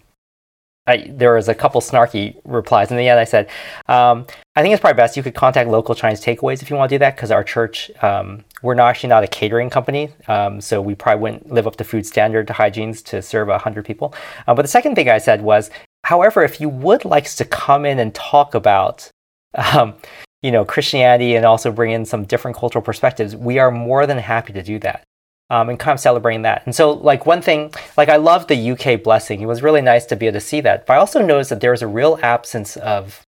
I, there was a couple snarky replies. In the end, I said, um, I think it's probably best you could contact local Chinese takeaways if you want to do that, because our church, um, we're not actually not a catering company, um, so we probably wouldn't live up to food standard to hygienes to serve 100 people. Uh, but the second thing I said was, however, if you would like to come in and talk about, um, you know, Christianity and also bring in some different cultural perspectives, we are more than happy to do that um, and kind of celebrating that. And so, like one thing, like I love the UK blessing. It was really nice to be able to see that. But I also noticed that there was a real absence of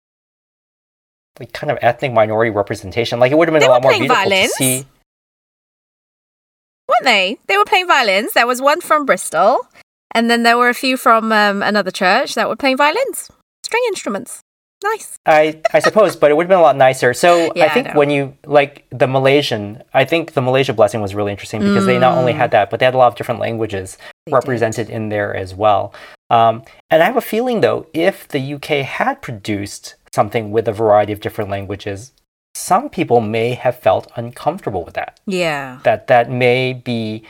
like kind of ethnic minority representation. Like it would have been they a lot more beautiful violins. to see. Weren't they? They were playing violins. There was one from Bristol, and then there were a few from um, another church that were playing violins, string instruments. Nice. I, I suppose, but it would have been a lot nicer. So yeah, I think I when you like the Malaysian, I think the Malaysia blessing was really interesting because mm. they not only had that, but they had a lot of different languages they represented did. in there as well. Um, and I have a feeling though, if the UK had produced something with a variety of different languages, some people may have felt uncomfortable with that. Yeah. That that may be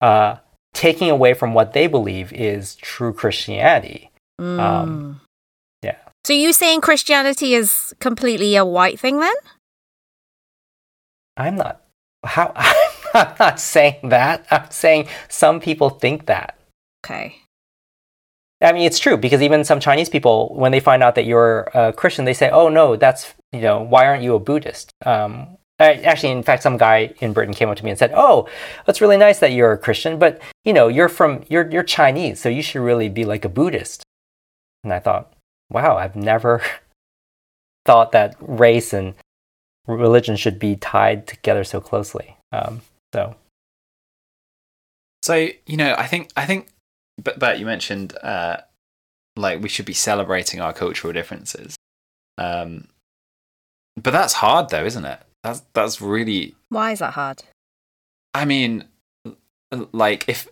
uh, taking away from what they believe is true Christianity. Mm. Um, so you saying Christianity is completely a white thing then? I'm not. How? I'm not saying that. I'm saying some people think that. Okay. I mean, it's true because even some Chinese people, when they find out that you're a Christian, they say, "Oh no, that's you know, why aren't you a Buddhist?" Um, actually, in fact, some guy in Britain came up to me and said, "Oh, that's really nice that you're a Christian, but you know, you're from you're you're Chinese, so you should really be like a Buddhist." And I thought, wow, I've never thought that race and religion should be tied together so closely. Um, so, so you know, I think I think, but but you mentioned uh, like we should be celebrating our cultural differences. Um, but that's hard, though, isn't it? That's that's really. Why is that hard? I mean, like if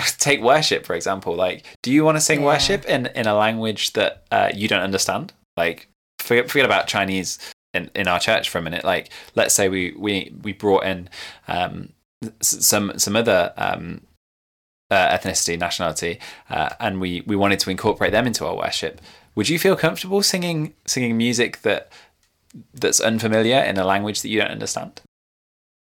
take worship for example. Like do you want to sing yeah. worship in in a language that uh, you don't understand? Like forget, forget about chinese in, in our church for a minute. Like let's say we we we brought in um, some some other um, uh, ethnicity nationality uh, and we we wanted to incorporate them into our worship. Would you feel comfortable singing singing music that that's unfamiliar in a language that you don't understand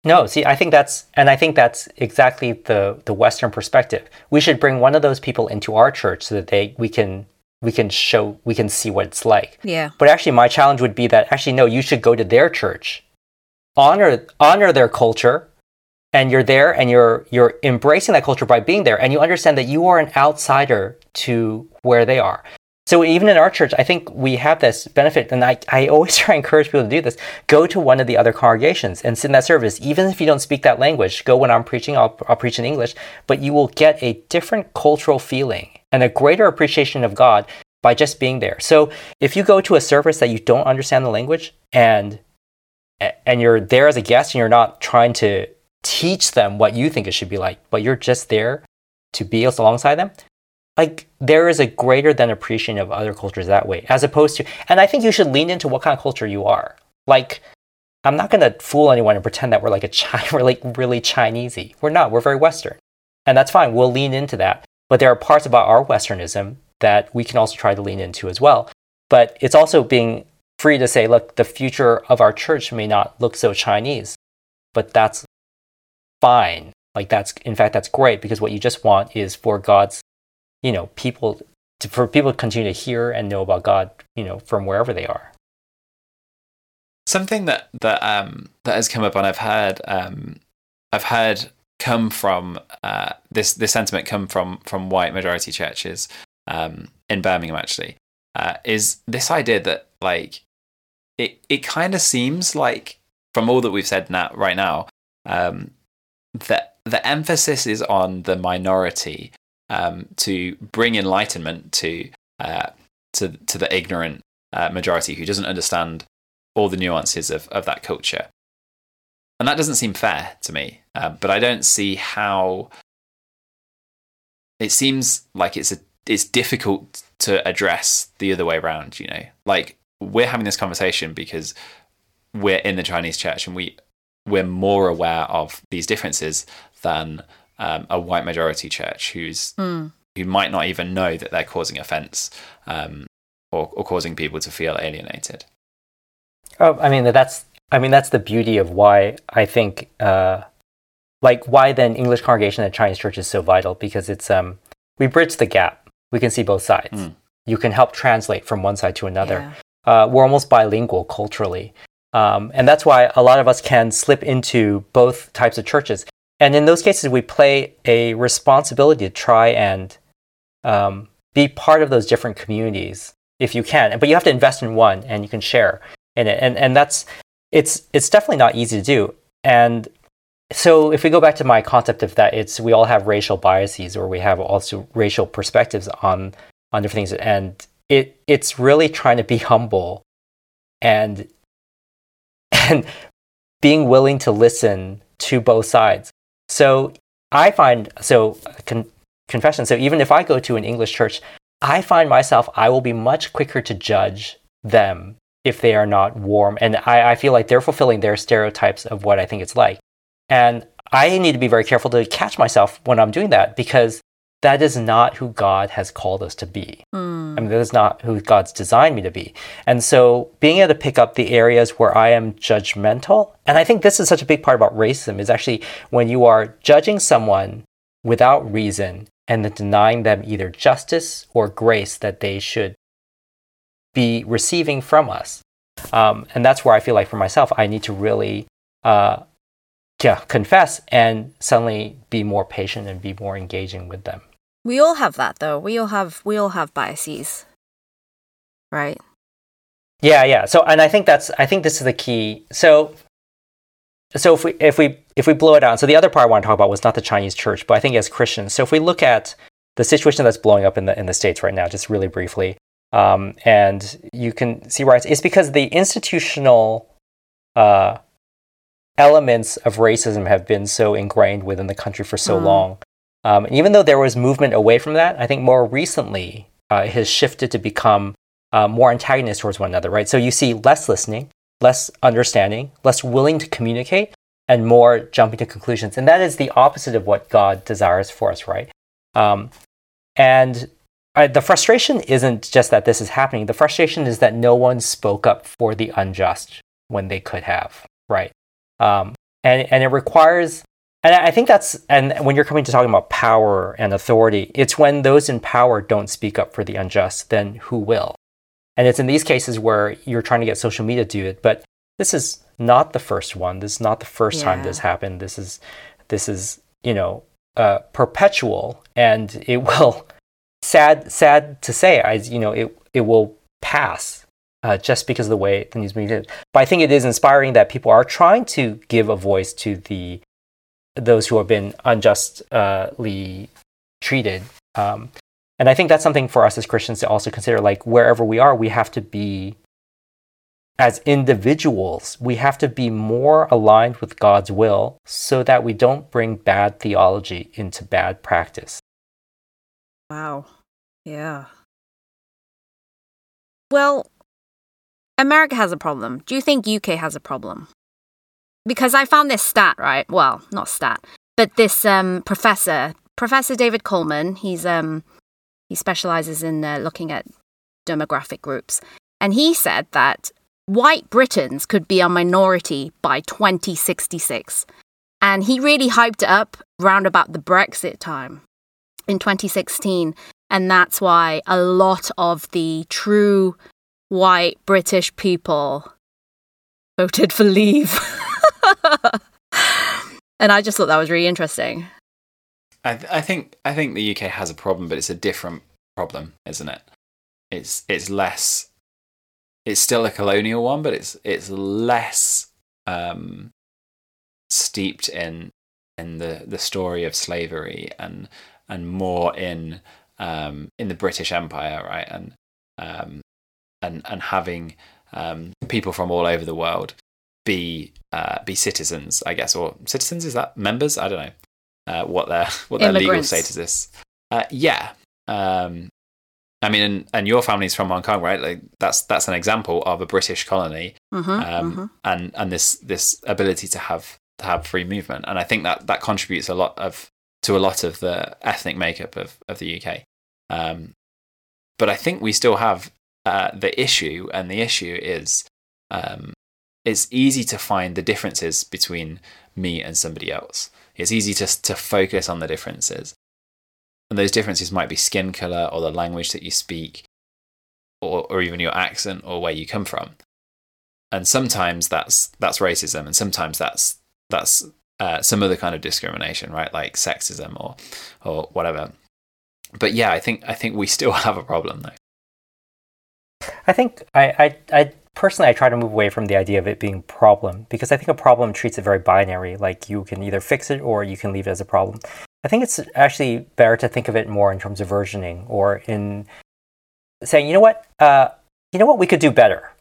no, see, I think that's, and I think that's exactly the the Western perspective. We should bring one of those people into our church so that they we can we can show we can see what it's like. Yeah. But actually, my challenge would be that actually no, you should go to their church, honor honor their culture, and you're there and you're you're embracing that culture by being there, and you understand that you are an outsider to where they are. So even in our church, I think we have this benefit, and I, I always try to encourage people to do this. Go to one of the other congregations and sit in that service, even if you don't speak that language. Go when I'm preaching, I'll, I'll preach in English, but you will get a different cultural feeling and a greater appreciation of God by just being there. So if you go to a service that you don't understand the language and and you're there as a guest and you're not trying to teach them what you think it should be like, but you're just there to be alongside them, like there is a greater than appreciation of other cultures that way, as opposed to, and I think you should lean into what kind of culture you are. Like, I'm not gonna fool anyone and pretend that we're like a China, we're like really Chinesey. We're not. We're very Western, and that's fine. We'll lean into that. But there are parts about our Westernism that we can also try to lean into as well. But it's also being free to say, look, the future of our church may not look so Chinese, but that's fine. Like that's, in fact, that's great because what you just want is for God's you know, people to, for people to continue to hear and know about God, you know, from wherever they are. Something that that um that has come up and I've heard um I've heard come from uh, this this sentiment come from from white majority churches um, in Birmingham actually uh, is this idea that like it it kind of seems like from all that we've said now right now um, that the emphasis is on the minority um, to bring enlightenment to uh, to to the ignorant uh, majority who doesn't understand all the nuances of, of that culture. And that doesn't seem fair to me. Uh, but I don't see how it seems like it's a it's difficult to address the other way around. You know, like we're having this conversation because we're in the Chinese church and we we're more aware of these differences than um, a white majority church who's mm. who might not even know that they're causing offence um, or, or causing people to feel alienated. Oh, I mean that's I mean that's the beauty of why I think uh, like why then English congregation and Chinese church is so vital because it's um we bridge the gap. We can see both sides. Mm. You can help translate from one side to another. Yeah. Uh, we're almost bilingual culturally. Um, and that's why a lot of us can slip into both types of churches. And in those cases, we play a responsibility to try and um, be part of those different communities if you can. But you have to invest in one, and you can share in it. And and that's it's it's definitely not easy to do. And so if we go back to my concept of that, it's we all have racial biases, or we have also racial perspectives on on different things, and it it's really trying to be humble and and being willing to listen to both sides so I find, so con- confession, so even if I go to an English church, I find myself, I will be much quicker to judge them if they are not warm. And I, I feel like they're fulfilling their stereotypes of what I think it's like. And I need to be very careful to catch myself when I'm doing that because that is not who God has called us to be. Mm. I mean, that is not who God's designed me to be. And so being able to pick up the areas where I am judgmental, and I think this is such a big part about racism, is actually when you are judging someone without reason and then denying them either justice or grace that they should be receiving from us. Um, and that's where I feel like for myself, I need to really uh, yeah, confess and suddenly be more patient and be more engaging with them. We all have that though. We all have we all have biases. Right? Yeah, yeah. So and I think that's I think this is the key. So so if we if we if we blow it out, so the other part I want to talk about was not the Chinese church, but I think as Christians. So if we look at the situation that's blowing up in the in the states right now, just really briefly, um, and you can see why it's, it's because the institutional uh, elements of racism have been so ingrained within the country for so Mm. long. Um, and even though there was movement away from that, I think more recently uh, it has shifted to become uh, more antagonist towards one another, right? So you see less listening, less understanding, less willing to communicate, and more jumping to conclusions. And that is the opposite of what God desires for us, right? Um, and uh, the frustration isn't just that this is happening. The frustration is that no one spoke up for the unjust when they could have, right? Um, and, and it requires and I think that's and when you're coming to talking about power and authority, it's when those in power don't speak up for the unjust, then who will? And it's in these cases where you're trying to get social media to do it, but this is not the first one. This is not the first yeah. time this happened. This is this is you know uh, perpetual, and it will sad sad to say, I you know it it will pass uh, just because of the way the news media. But I think it is inspiring that people are trying to give a voice to the those who have been unjustly treated. Um, and I think that's something for us as Christians to also consider. Like wherever we are, we have to be, as individuals, we have to be more aligned with God's will so that we don't bring bad theology into bad practice. Wow. Yeah. Well, America has a problem. Do you think UK has a problem? Because I found this stat, right? Well, not stat, but this um, professor, Professor David Coleman, he's um, he specializes in uh, looking at demographic groups, and he said that white Britons could be a minority by 2066. And he really hyped it up round about the Brexit time in 2016. And that's why a lot of the true white British people voted for leave. and I just thought that was really interesting. I, th- I think I think the UK has a problem, but it's a different problem, isn't it? It's it's less. It's still a colonial one, but it's it's less um, steeped in in the, the story of slavery and and more in um, in the British Empire, right? And um, and and having um, people from all over the world be uh, be citizens, I guess, or citizens is that members? I don't know uh, what their what their legal status is. Uh, yeah, um, I mean, and, and, your family's from Hong Kong, right? Like that's that's an example of a British colony, mm-hmm, um, mm-hmm. and and this this ability to have to have free movement, and I think that that contributes a lot of to a lot of the ethnic makeup of of the UK. Um, but I think we still have uh, the issue, and the issue is um, it's easy to find the differences between me and somebody else. It's easy to, to focus on the differences. And those differences might be skin color or the language that you speak, or, or even your accent or where you come from. And sometimes that's that's racism, and sometimes that's that's uh, some other kind of discrimination, right? Like sexism or or whatever. But yeah, I think I think we still have a problem though. I think I, I, I personally, I try to move away from the idea of it being problem because I think a problem treats it very binary. Like you can either fix it or you can leave it as a problem. I think it's actually better to think of it more in terms of versioning or in saying, you know what, uh, you know what, we could do better.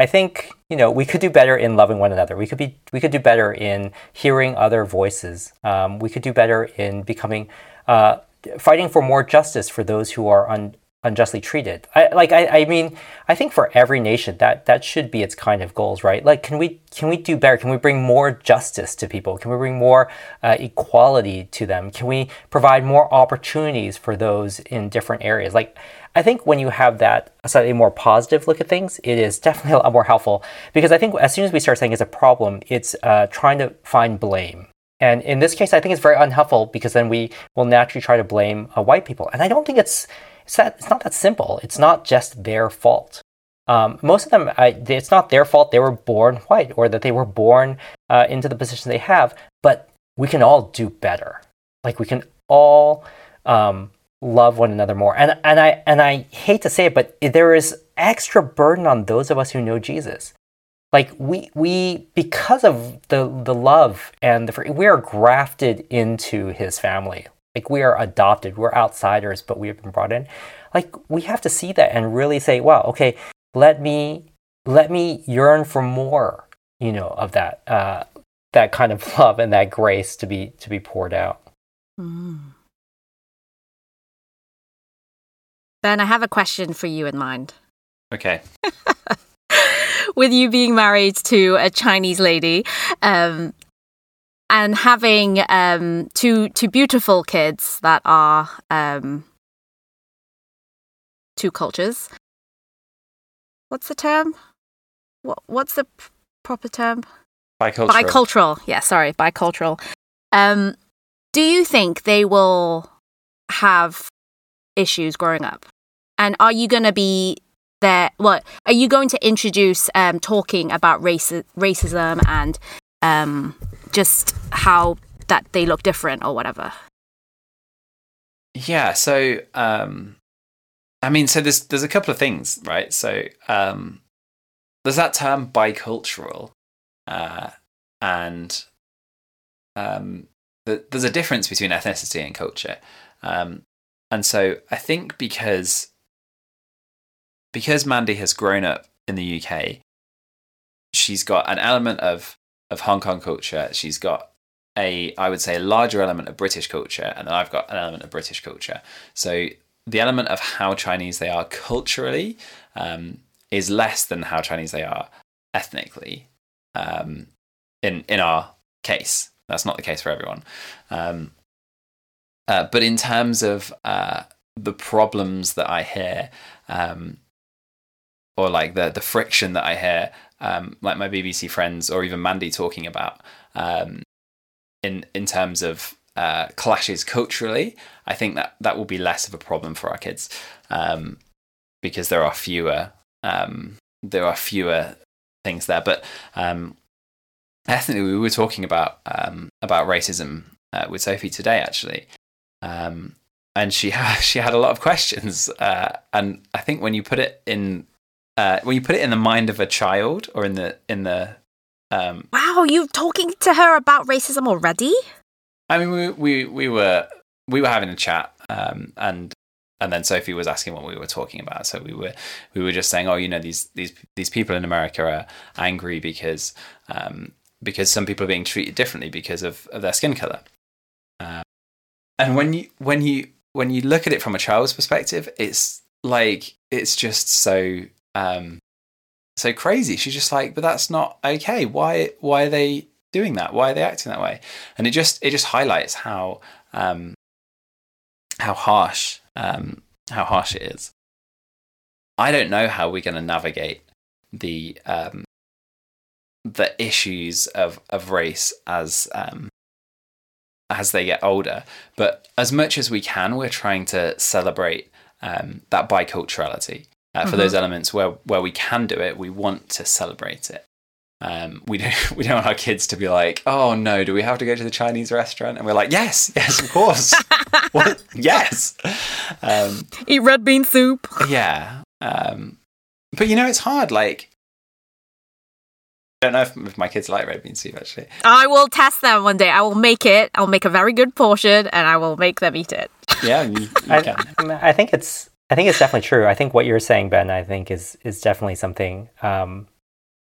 I think you know we could do better in loving one another. We could be we could do better in hearing other voices. Um, we could do better in becoming uh, fighting for more justice for those who are un, unjustly treated. I, like I, I mean, I think for every nation that that should be its kind of goals, right? Like, can we can we do better? Can we bring more justice to people? Can we bring more uh, equality to them? Can we provide more opportunities for those in different areas? Like, I think when you have that slightly more positive look at things, it is definitely a lot more helpful because I think as soon as we start saying it's a problem, it's uh, trying to find blame. And in this case, I think it's very unhelpful because then we will naturally try to blame uh, white people. And I don't think it's it's that it's not that simple. It's not just their fault. Um, most of them, I, it's not their fault they were born white or that they were born uh, into the position they have. But we can all do better. Like we can all um, love one another more. And and I and I hate to say it, but there is extra burden on those of us who know Jesus. Like we we because of the the love and the we are grafted into His family. Like we are adopted, we're outsiders, but we have been brought in. Like we have to see that and really say, wow, okay, let me let me yearn for more, you know, of that uh, that kind of love and that grace to be to be poured out. Mm. Ben, I have a question for you in mind. Okay. With you being married to a Chinese lady, um, and having um, two two beautiful kids that are um, two cultures. What's the term? What what's the p- proper term? Bicultural. Bicultural. Yeah, sorry, bicultural. Um, do you think they will have issues growing up? And are you going to be there? What are you going to introduce um, talking about race, racism and um, just how that they look different or whatever? Yeah. So, um, I mean, so there's there's a couple of things, right? So, um, there's that term bicultural, uh, and um, the, there's a difference between ethnicity and culture, um, and so I think because because Mandy has grown up in the UK, she's got an element of of Hong Kong culture. She's got a, I would say, a larger element of British culture, and I've got an element of British culture. So the element of how Chinese they are culturally um, is less than how Chinese they are ethnically. Um, in in our case, that's not the case for everyone. Um, uh, but in terms of uh, the problems that I hear, um, or like the the friction that I hear, um, like my BBC friends or even Mandy talking about, um, in in terms of uh, clashes culturally, I think that that will be less of a problem for our kids um, because there are fewer um, there are fewer things there. But um, ethnically, we were talking about um, about racism uh, with Sophie today, actually, and she she had a lot of questions. Uh, and I think when you put it in uh, when you put it in the mind of a child or in the in the um, wow, you talking to her about racism already? I mean, we we we were we were having a chat, um, and and then Sophie was asking what we were talking about. So we were we were just saying, oh, you know, these these these people in America are angry because um, because some people are being treated differently because of, of their skin color. Uh, and when you when you when you look at it from a child's perspective, it's like it's just so um, so crazy. She's just like, but that's not okay. Why why are they doing that? Why are they acting that way? And it just it just highlights how um, how harsh um, how harsh it is. I don't know how we're going to navigate the um, the issues of of race as um, as they get older. But as much as we can, we're trying to celebrate um, that biculturality uh, for mm-hmm. those elements where where we can do it, we want to celebrate it. Um, we don't we don't want our kids to be like, oh no, do we have to go to the Chinese restaurant? And we're like, yes, yes, of course, what? Yes, um, eat red bean soup. Yeah, um, but you know, it's hard. Like, I don't know if, if, my kids like red bean soup. Actually, I will test them one day. I will make it. I'll make a very good portion, and I will make them eat it. Yeah, you, you I, I think it's I think it's definitely true. I think what you're saying, Ben, I think is is definitely something um,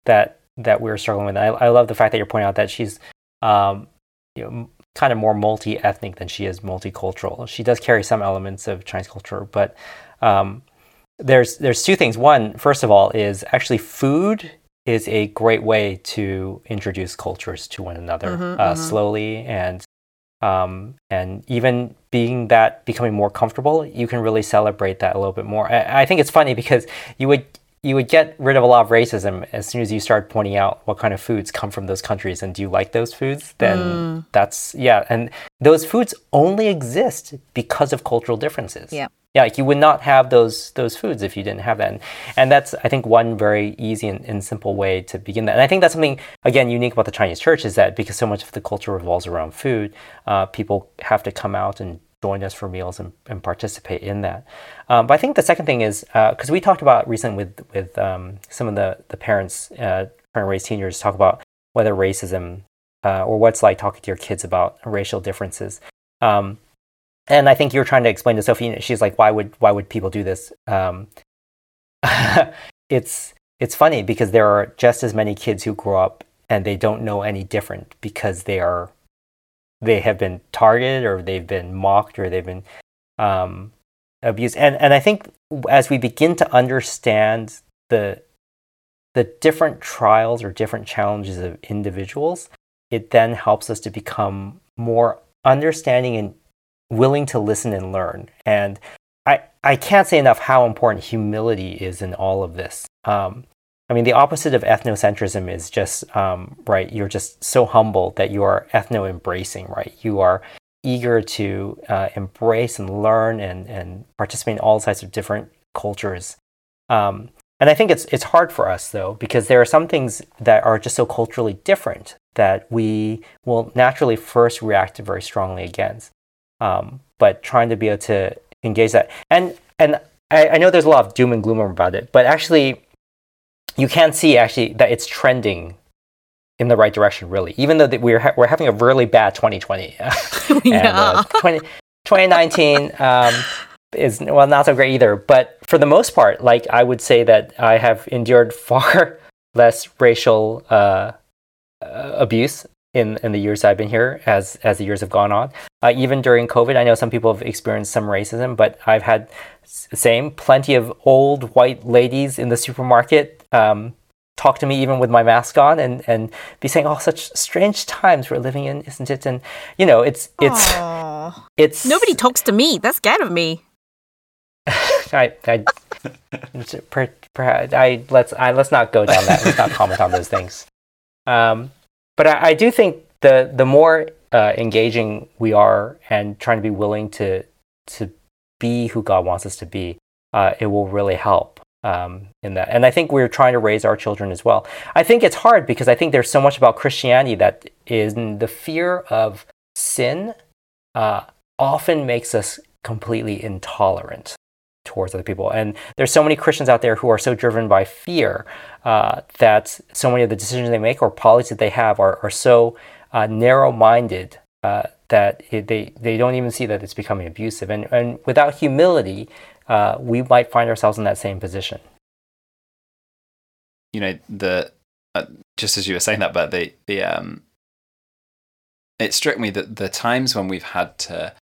that that we're struggling with. I, I love the fact that you're pointing out that she's um, you know kind of more multi ethnic than she is multicultural. She does carry some elements of Chinese culture, but um, there's there's two things. One, first of all, is actually food is a great way to introduce cultures to one another mm-hmm, uh, mm-hmm. slowly and um, and even being that becoming more comfortable, you can really celebrate that a little bit more. I, I, think it's funny because you would you would get rid of a lot of racism as soon as you start pointing out what kind of foods come from those countries and do you like those foods? Then mm. that's yeah, and those foods only exist because of cultural differences. Yeah yeah, like you would not have those those foods if you didn't have that. And, and that's I think one very easy and, and, simple way to begin that. And I think that's something again unique about the Chinese church is that because so much of the culture revolves around food, uh, people have to come out and join us for meals and, and participate in that. Um, but I think the second thing is because uh, we talked about recently with with um, some of the the parents uh, trying to raise teenagers talk about whether racism uh, or what's like talking to your kids about racial differences. Um, and I think you're trying to explain to Sophie. and She's like, "Why would why would people do this?" Um, it's it's funny because there are just as many kids who grow up and they don't know any different because they are they have been targeted or they've been mocked or they've been um, abused. And and I think as we begin to understand the the different trials or different challenges of individuals, it then helps us to become more understanding and willing to listen and learn. And I, I can't say enough how important humility is in all of this. Um, I mean, the opposite of ethnocentrism is just um, right. You're just so humble that you are ethno embracing, right? You are eager to uh, embrace and learn and, and participate in all types of different cultures. Um, and I think it's it's hard for us though because there are some things that are just so culturally different that we will naturally first react very strongly against. Um, but trying to be able to engage that and and I, I know there's a lot of doom and gloom about it, but actually you can see actually that it's trending in the right direction, really. Even though we're ha- we're having a really bad 2020, and, uh, 20, 2019 um, is well not so great either. But for the most part, like I would say that I have endured far less racial uh, uh, abuse in, in the years I've been here as as the years have gone on. Uh, even during COVID, I know some people have experienced some racism, but I've had same plenty of old white ladies in the supermarket um, talk to me even with my mask on and, and be saying, "Oh, such strange times we're living in, isn't it?" And you know, it's it's Aww. it's nobody talks to me. That's scared of me. I, I, per, per, I let's I let's not go down that. Let's not comment on those things. Um, but I, I, do think the the more uh, engaging we are and trying to be willing to to be who God wants us to be, uh, it will really help um, in that. And I think we're trying to raise our children as well. I think it's hard because I think there's so much about Christianity that is the fear of sin uh, often makes us completely intolerant towards other people. And there's so many Christians out there who are so driven by fear uh, that so many of the decisions they make or policies that they have are, are so uh, narrow-minded uh, that it, they, they don't even see that it's becoming abusive. And, and without humility, uh, we might find ourselves in that same position. You know, the uh, just as you were saying that, but the the um, it struck me that the times when we've had to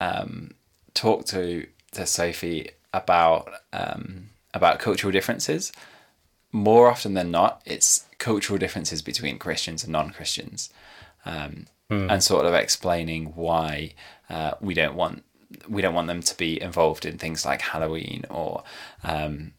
um, talk to to Sophie about um, about cultural differences, more often than not, it's cultural differences between Christians and non Christians, um, mm. and sort of explaining why uh, we don't want we don't want them to be involved in things like Halloween or um,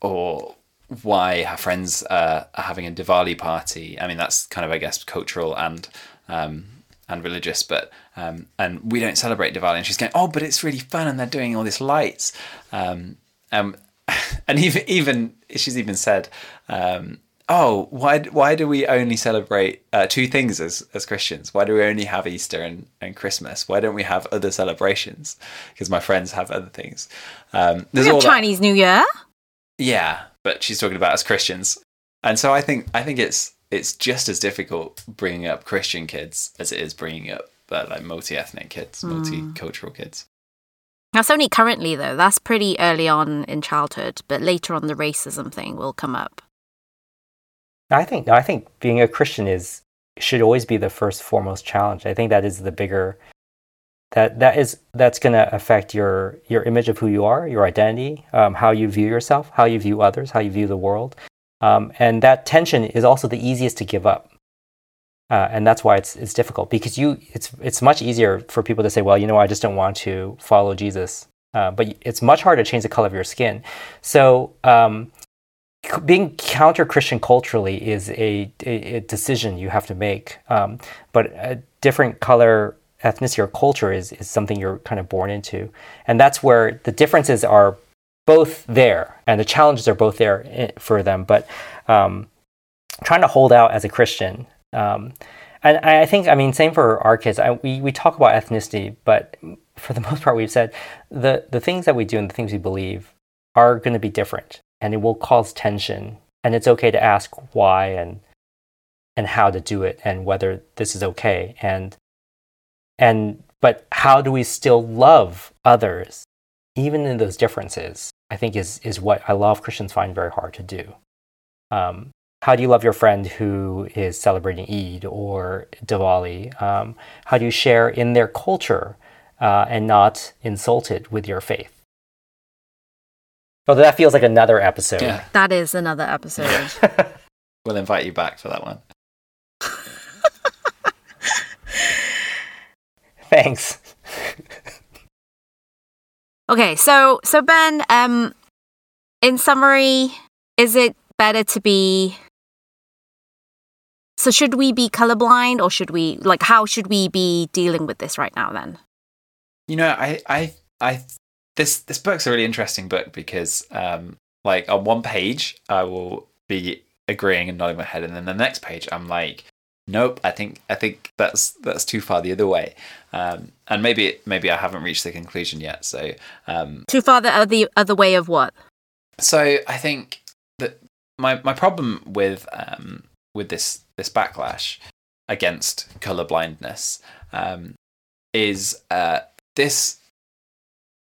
or why her friends uh, are having a Diwali party. I mean, that's kind of I guess cultural and um, and religious, but um, and we don't celebrate Diwali. And she's going, oh, but it's really fun, and they're doing all these lights. Um, um, and even even she's even said, um, oh, why why do we only celebrate uh, two things as as Christians? Why do we only have Easter and, and Christmas? Why don't we have other celebrations? Because my friends have other things. Um, there's we have Chinese that... New Year. Yeah, but she's talking about as Christians, and so I think I think it's it's just as difficult bringing up Christian kids as it is bringing up uh, like multi ethnic kids, mm. multicultural kids. That's only currently though. That's pretty early on in childhood, but later on the racism thing will come up. I think I think being a Christian is should always be the first foremost challenge. I think that is the bigger that that is that's going to affect your your image of who you are, your identity, um, how you view yourself, how you view others, how you view the world, um, and that tension is also the easiest to give up. Uh, and that's why it's it's difficult because you it's it's much easier for people to say, well, you know, I just don't want to follow Jesus, uh, but it's much harder to change the color of your skin. So um, being counter Christian culturally is a, a, a, decision you have to make. Um, but a different color, ethnicity, or culture is, is something you're kind of born into. And that's where the differences are both there and the challenges are both there eh, for them. But um, trying to hold out as a Christian. Um, and I think, I mean, same for our kids. I, we, we talk about ethnicity, but for the most part, we've said the, the things that we do and the things we believe are going to be different and it will cause tension. And it's okay to ask why and and how to do it and whether this is okay. And and but how do we still love others even in those differences? I think is is what I love Christians find very hard to do. Um, how do you love your friend who is celebrating Eid or Diwali? Um, how do you share in their culture uh, and not insult it with your faith? Although that feels like another episode. Yeah. That is another episode. we'll invite you back for that one. Thanks. okay, so so Ben, um in summary, is it better to be so should we be colorblind or should we like how should we be dealing with this right now then? You know, I I I this this book's a really interesting book because um like on one page I will be agreeing and nodding my head and then the next page I'm like nope i think i think that's that's too far the other way um, and maybe maybe i haven't reached the conclusion yet so um, too far the other other way of what so i think that my my problem with um, with this this backlash against color blindness um, is uh, this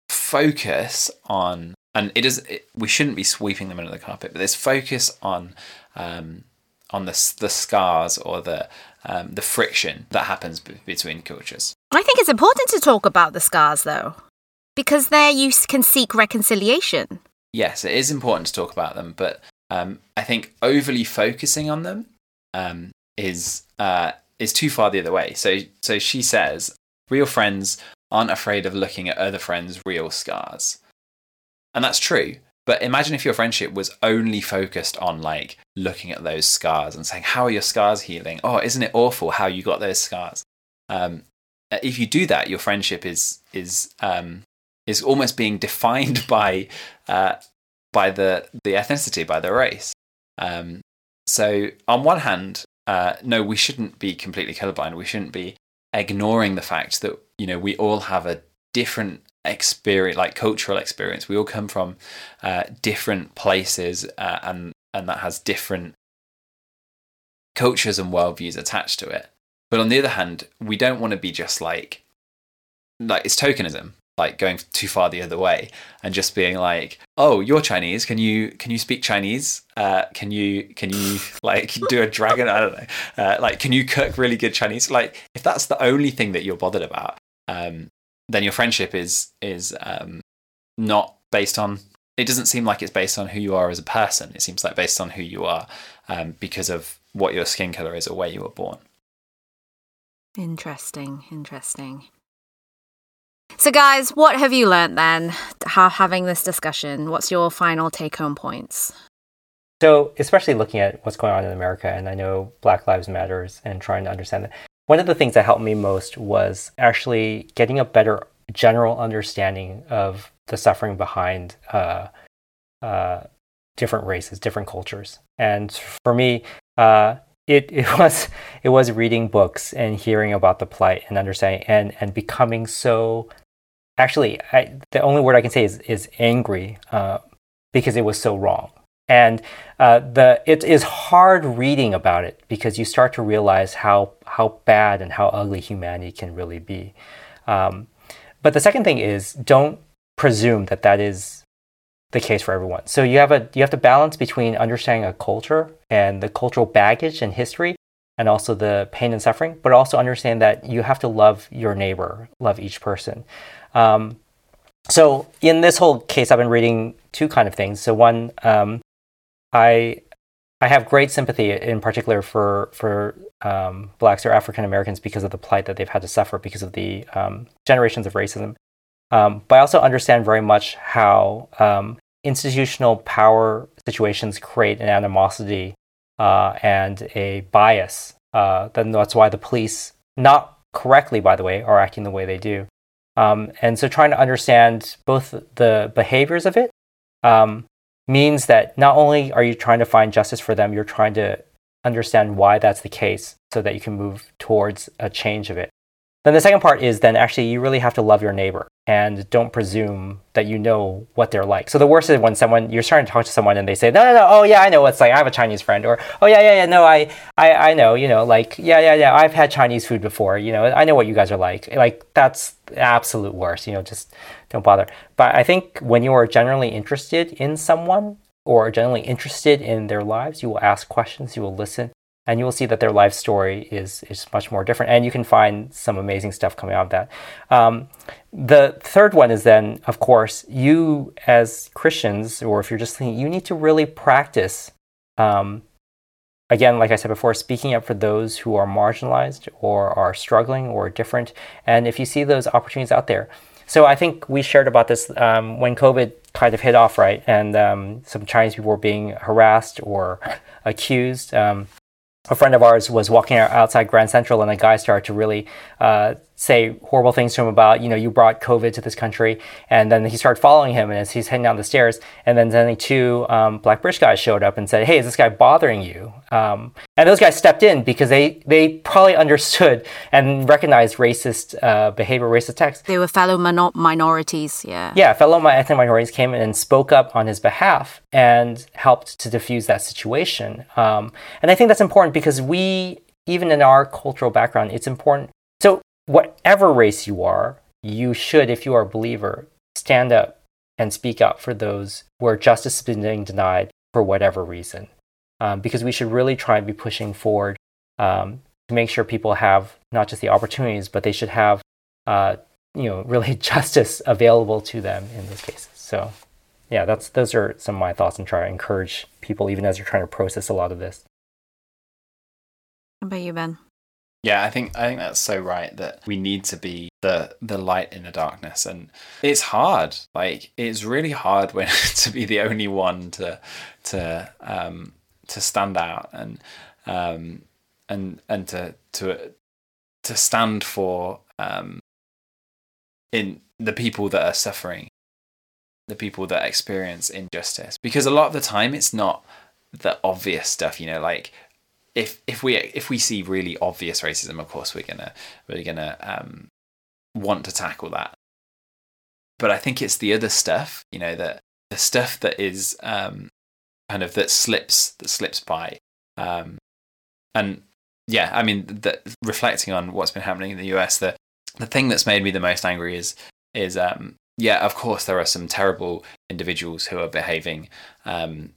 focus on and it is it, we shouldn't be sweeping them under the carpet but this focus on um, on the the scars or the um, the friction that happens b- between cultures. I think it's important to talk about the scars though, because there you can seek reconciliation. Yes, it is important to talk about them, but um, I think overly focusing on them um, is uh, is too far the other way. So so she says real friends aren't afraid of looking at other friends' real scars, and that's true. But imagine if your friendship was only focused on like looking at those scars and saying, "How are your scars healing?" Oh, isn't it awful how you got those scars? Um, uh, if you do that, your friendship is is um, is almost being defined by uh, by the the ethnicity, by the race. Um, so on one hand, uh, no, we shouldn't be completely colorblind. We shouldn't be ignoring the fact that you know we all have a different experience, like cultural experience. We all come from uh, different places, uh, and and that has different cultures and worldviews attached to it. But on the other hand, we don't want to be just like like it's tokenism, like going too far the other way and just being like, "Oh, you're Chinese. Can you can you speak Chinese? Uh, can you can you like do a dragon? I don't know. Uh, like, can you cook really good Chinese? Like, if that's the only thing that you're bothered about, um, then your friendship is is um, not based on. It doesn't seem like it's based on who you are as a person. It seems like based on who you are um, because of what your skin color is or where you were born. Interesting, interesting. So, guys, what have you learned then? Having this discussion? What's your final take-home points? So, especially looking at what's going on in America, and I know Black Lives Matters, and trying to understand that one of the things that helped me most was actually getting a better general understanding of the suffering behind uh, uh, different races, different cultures. And for me, uh, it, it was it was reading books and hearing about the plight and understanding and and becoming so. Actually, I, the only word I can say is is angry uh, because it was so wrong. And uh, the it is hard reading about it because you start to realize how how bad and how ugly humanity can really be. Um, but the second thing is don't presume that that is the case for everyone. So you have a you have to balance between understanding a culture and the cultural baggage and history, and also the pain and suffering, but also understand that you have to love your neighbor, love each person. Um, so in this whole case, I've been reading two kind of things. So one, um, I I have great sympathy in particular for for um, blacks or African Americans because of the plight that they've had to suffer because of the um, generations of racism. Um, but I also understand very much how um, institutional power situations create an animosity uh, and a bias. Uh, then that's why the police, not correctly by the way, are acting the way they do. Um, and so trying to understand both the behaviors of it um, means that not only are you trying to find justice for them, you're trying to understand why that's the case so that you can move towards a change of it. Then the second part is then actually you really have to love your neighbor and don't presume that you know what they're like. So the worst is when someone you're starting to talk to someone and they say, No, no, no, oh yeah, I know what's like. I have a Chinese friend or oh yeah, yeah, yeah, no, I I, I know, you know, like yeah, yeah, yeah, I've had Chinese food before, you know, I know what you guys are like. Like that's absolute worst, you know, just don't bother. But I think when you are generally interested in someone or generally interested in their lives, you will ask questions, you will listen, and you will see that their life story is is much more different and you can find some amazing stuff coming out of that um, the third one is then of course you as christians or if you're just thinking you need to really practice um, again like i said before speaking up for those who are marginalized or are struggling or different and if you see those opportunities out there So I think we shared about this um, when COVID kind of hit off, right? And um, some Chinese people were being harassed or accused. A friend of ours was walking outside Grand Central, and a guy started to really uh, say horrible things to him about, you know, you brought COVID to this country. And then he started following him, and as he's heading down the stairs, and then suddenly two um, black British guys showed up and said, "Hey, is this guy bothering you?" Um, and those guys stepped in because they they probably understood and recognized racist uh, behavior, racist text. They were fellow minor- minorities, yeah. Yeah, fellow ethnic minorities came in and spoke up on his behalf and helped to diffuse that situation. Um, and I think that's important because we, even in our cultural background, it's important. Whatever race you are, you should, if you are a believer, stand up and speak out for those where justice is being denied for whatever reason. Um, because we should really try and be pushing forward um, to make sure people have not just the opportunities, but they should have, uh, you know, really justice available to them in those cases. So, yeah, that's those are some of my thoughts and try to encourage people even as you're trying to process a lot of this. How about you, Ben? Yeah, I think I think that's so right that we need to be the the light in the darkness, and it's hard. Like it's really hard when to be the only one to to um, to stand out and um, and and to to to stand for um, in the people that are suffering, the people that experience injustice. Because a lot of the time, it's not the obvious stuff. You know, like if if we if we see really obvious racism, of course we're gonna we're gonna um, want to tackle that. But I think it's the other stuff, you know, that the stuff that is um, kind of that slips that slips by, um, and yeah, I mean, reflecting on what's been happening in the US, the the thing that's made me the most angry is is um, yeah, of course there are some terrible individuals who are behaving um,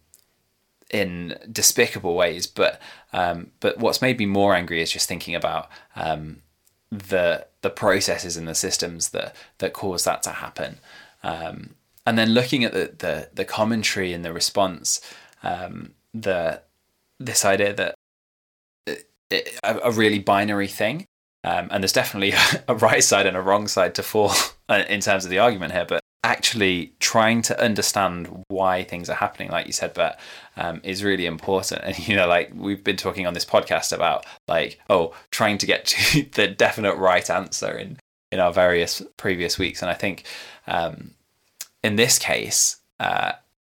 in despicable ways. But um, but what's made me more angry is just thinking about um, the the processes and the systems that that cause that to happen, um, and then looking at the, the the commentary and the response, um, the this idea that it, it, a, really binary thing. Um, and there's definitely a right side and a wrong side to fall in terms of the argument here, but actually trying to understand why things are happening, like you said, but um, is really important. And you know, like we've been talking on this podcast about, like, oh, trying to get to the definite right answer in in our various previous weeks. And I think um, in this case, uh,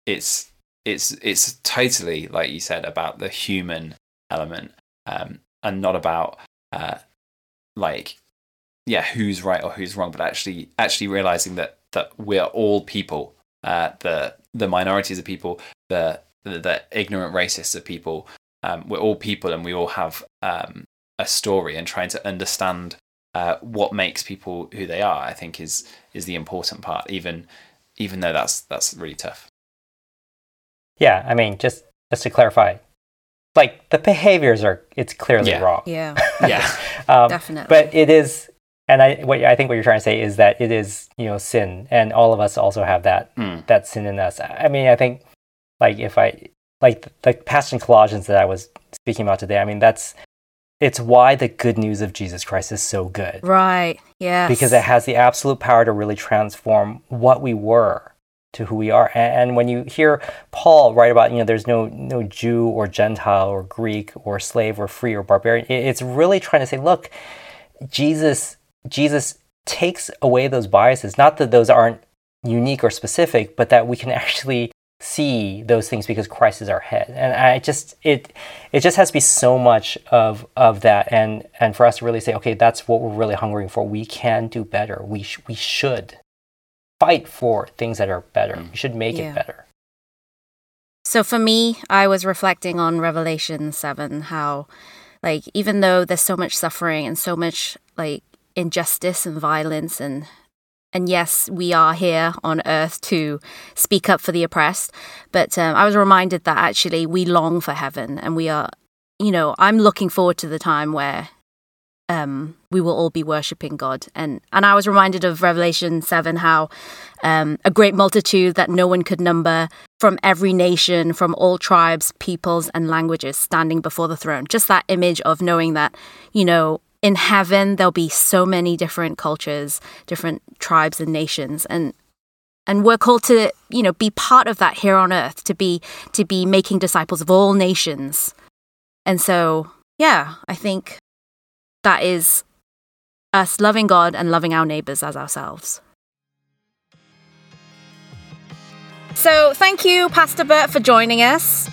it's it's it's totally like you said about the human element, um, and not about uh, like yeah who's right or who's wrong, but actually actually realizing that that we're all people. Uh, the the minorities of people, the the, the ignorant racists of people. Um, we're all people, and we all have um, a story. And trying to understand uh, what makes people who they are, I think, is is the important part. Even even though that's that's really tough. Yeah, I mean, just just to clarify, like the behaviors are it's clearly yeah. wrong. Yeah, yeah, um, definitely. But it is and I what I think what you're trying to say is that it is you know sin, and all of us also have that mm. that sin in us. I mean, I think like if I like the, the passage in Colossians that I was speaking about today. I mean, that's it's why the good news of Jesus Christ is so good, right? Yeah, because it has the absolute power to really transform what we were to who we are. And, and when you hear Paul write about you know there's no no Jew or Gentile or Greek or slave or free or barbarian, it, it's really trying to say, look, Jesus Jesus takes away those biases. Not that those aren't unique or specific, but that we can actually see those things because Christ is our head. And I just it it just has to be so much of of that and and for us to really say okay that's what we're really hungering for. We can do better. We sh- we should fight for things that are better. Mm. We should make yeah. it better. So for me, I was reflecting on Revelation 7 how like even though there's so much suffering and so much like injustice and violence and and yes, we are here on earth to speak up for the oppressed. But um, I was reminded that actually we long for heaven, and we are, you know, I'm looking forward to the time where um, we will all be worshiping God. And and I was reminded of Revelation seven, how um, a great multitude that no one could number from every nation, from all tribes, peoples, and languages standing before the throne. Just that image of knowing that, you know, in heaven there'll be so many different cultures, different tribes and nations and and we're called to, you know, be part of that here on earth, to be to be making disciples of all nations. And so, yeah, I think that is us loving God and loving our neighbors as ourselves. So, thank you, Pastor Bert, for joining us.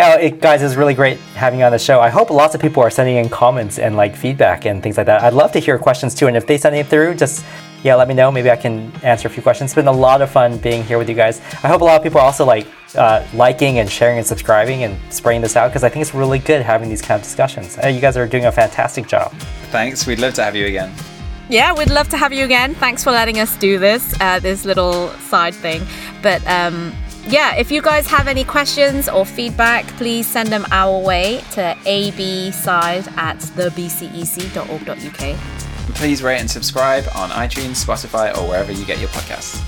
Oh, it, guys, it's really great having you on the show. I hope lots of people are sending in comments and like feedback and things like that. I'd love to hear questions too. And if they send it through, just yeah, let me know. Maybe I can answer a few questions. It's been a lot of fun being here with you guys. I hope a lot of people are also like uh, liking and sharing and subscribing and spreading this out because I think it's really good having these kind of discussions. Uh, you guys are doing a fantastic job. Thanks. We'd love to have you again. Yeah, we'd love to have you again. Thanks for letting us do this, uh, this little side thing. But um, yeah, if you guys have any questions or feedback, please send them our way to abside at thebcec.org.uk. Please rate and subscribe on iTunes, Spotify, or wherever you get your podcasts.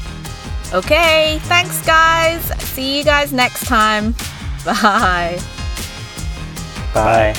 Okay, thanks, guys. See you guys next time. Bye. Bye.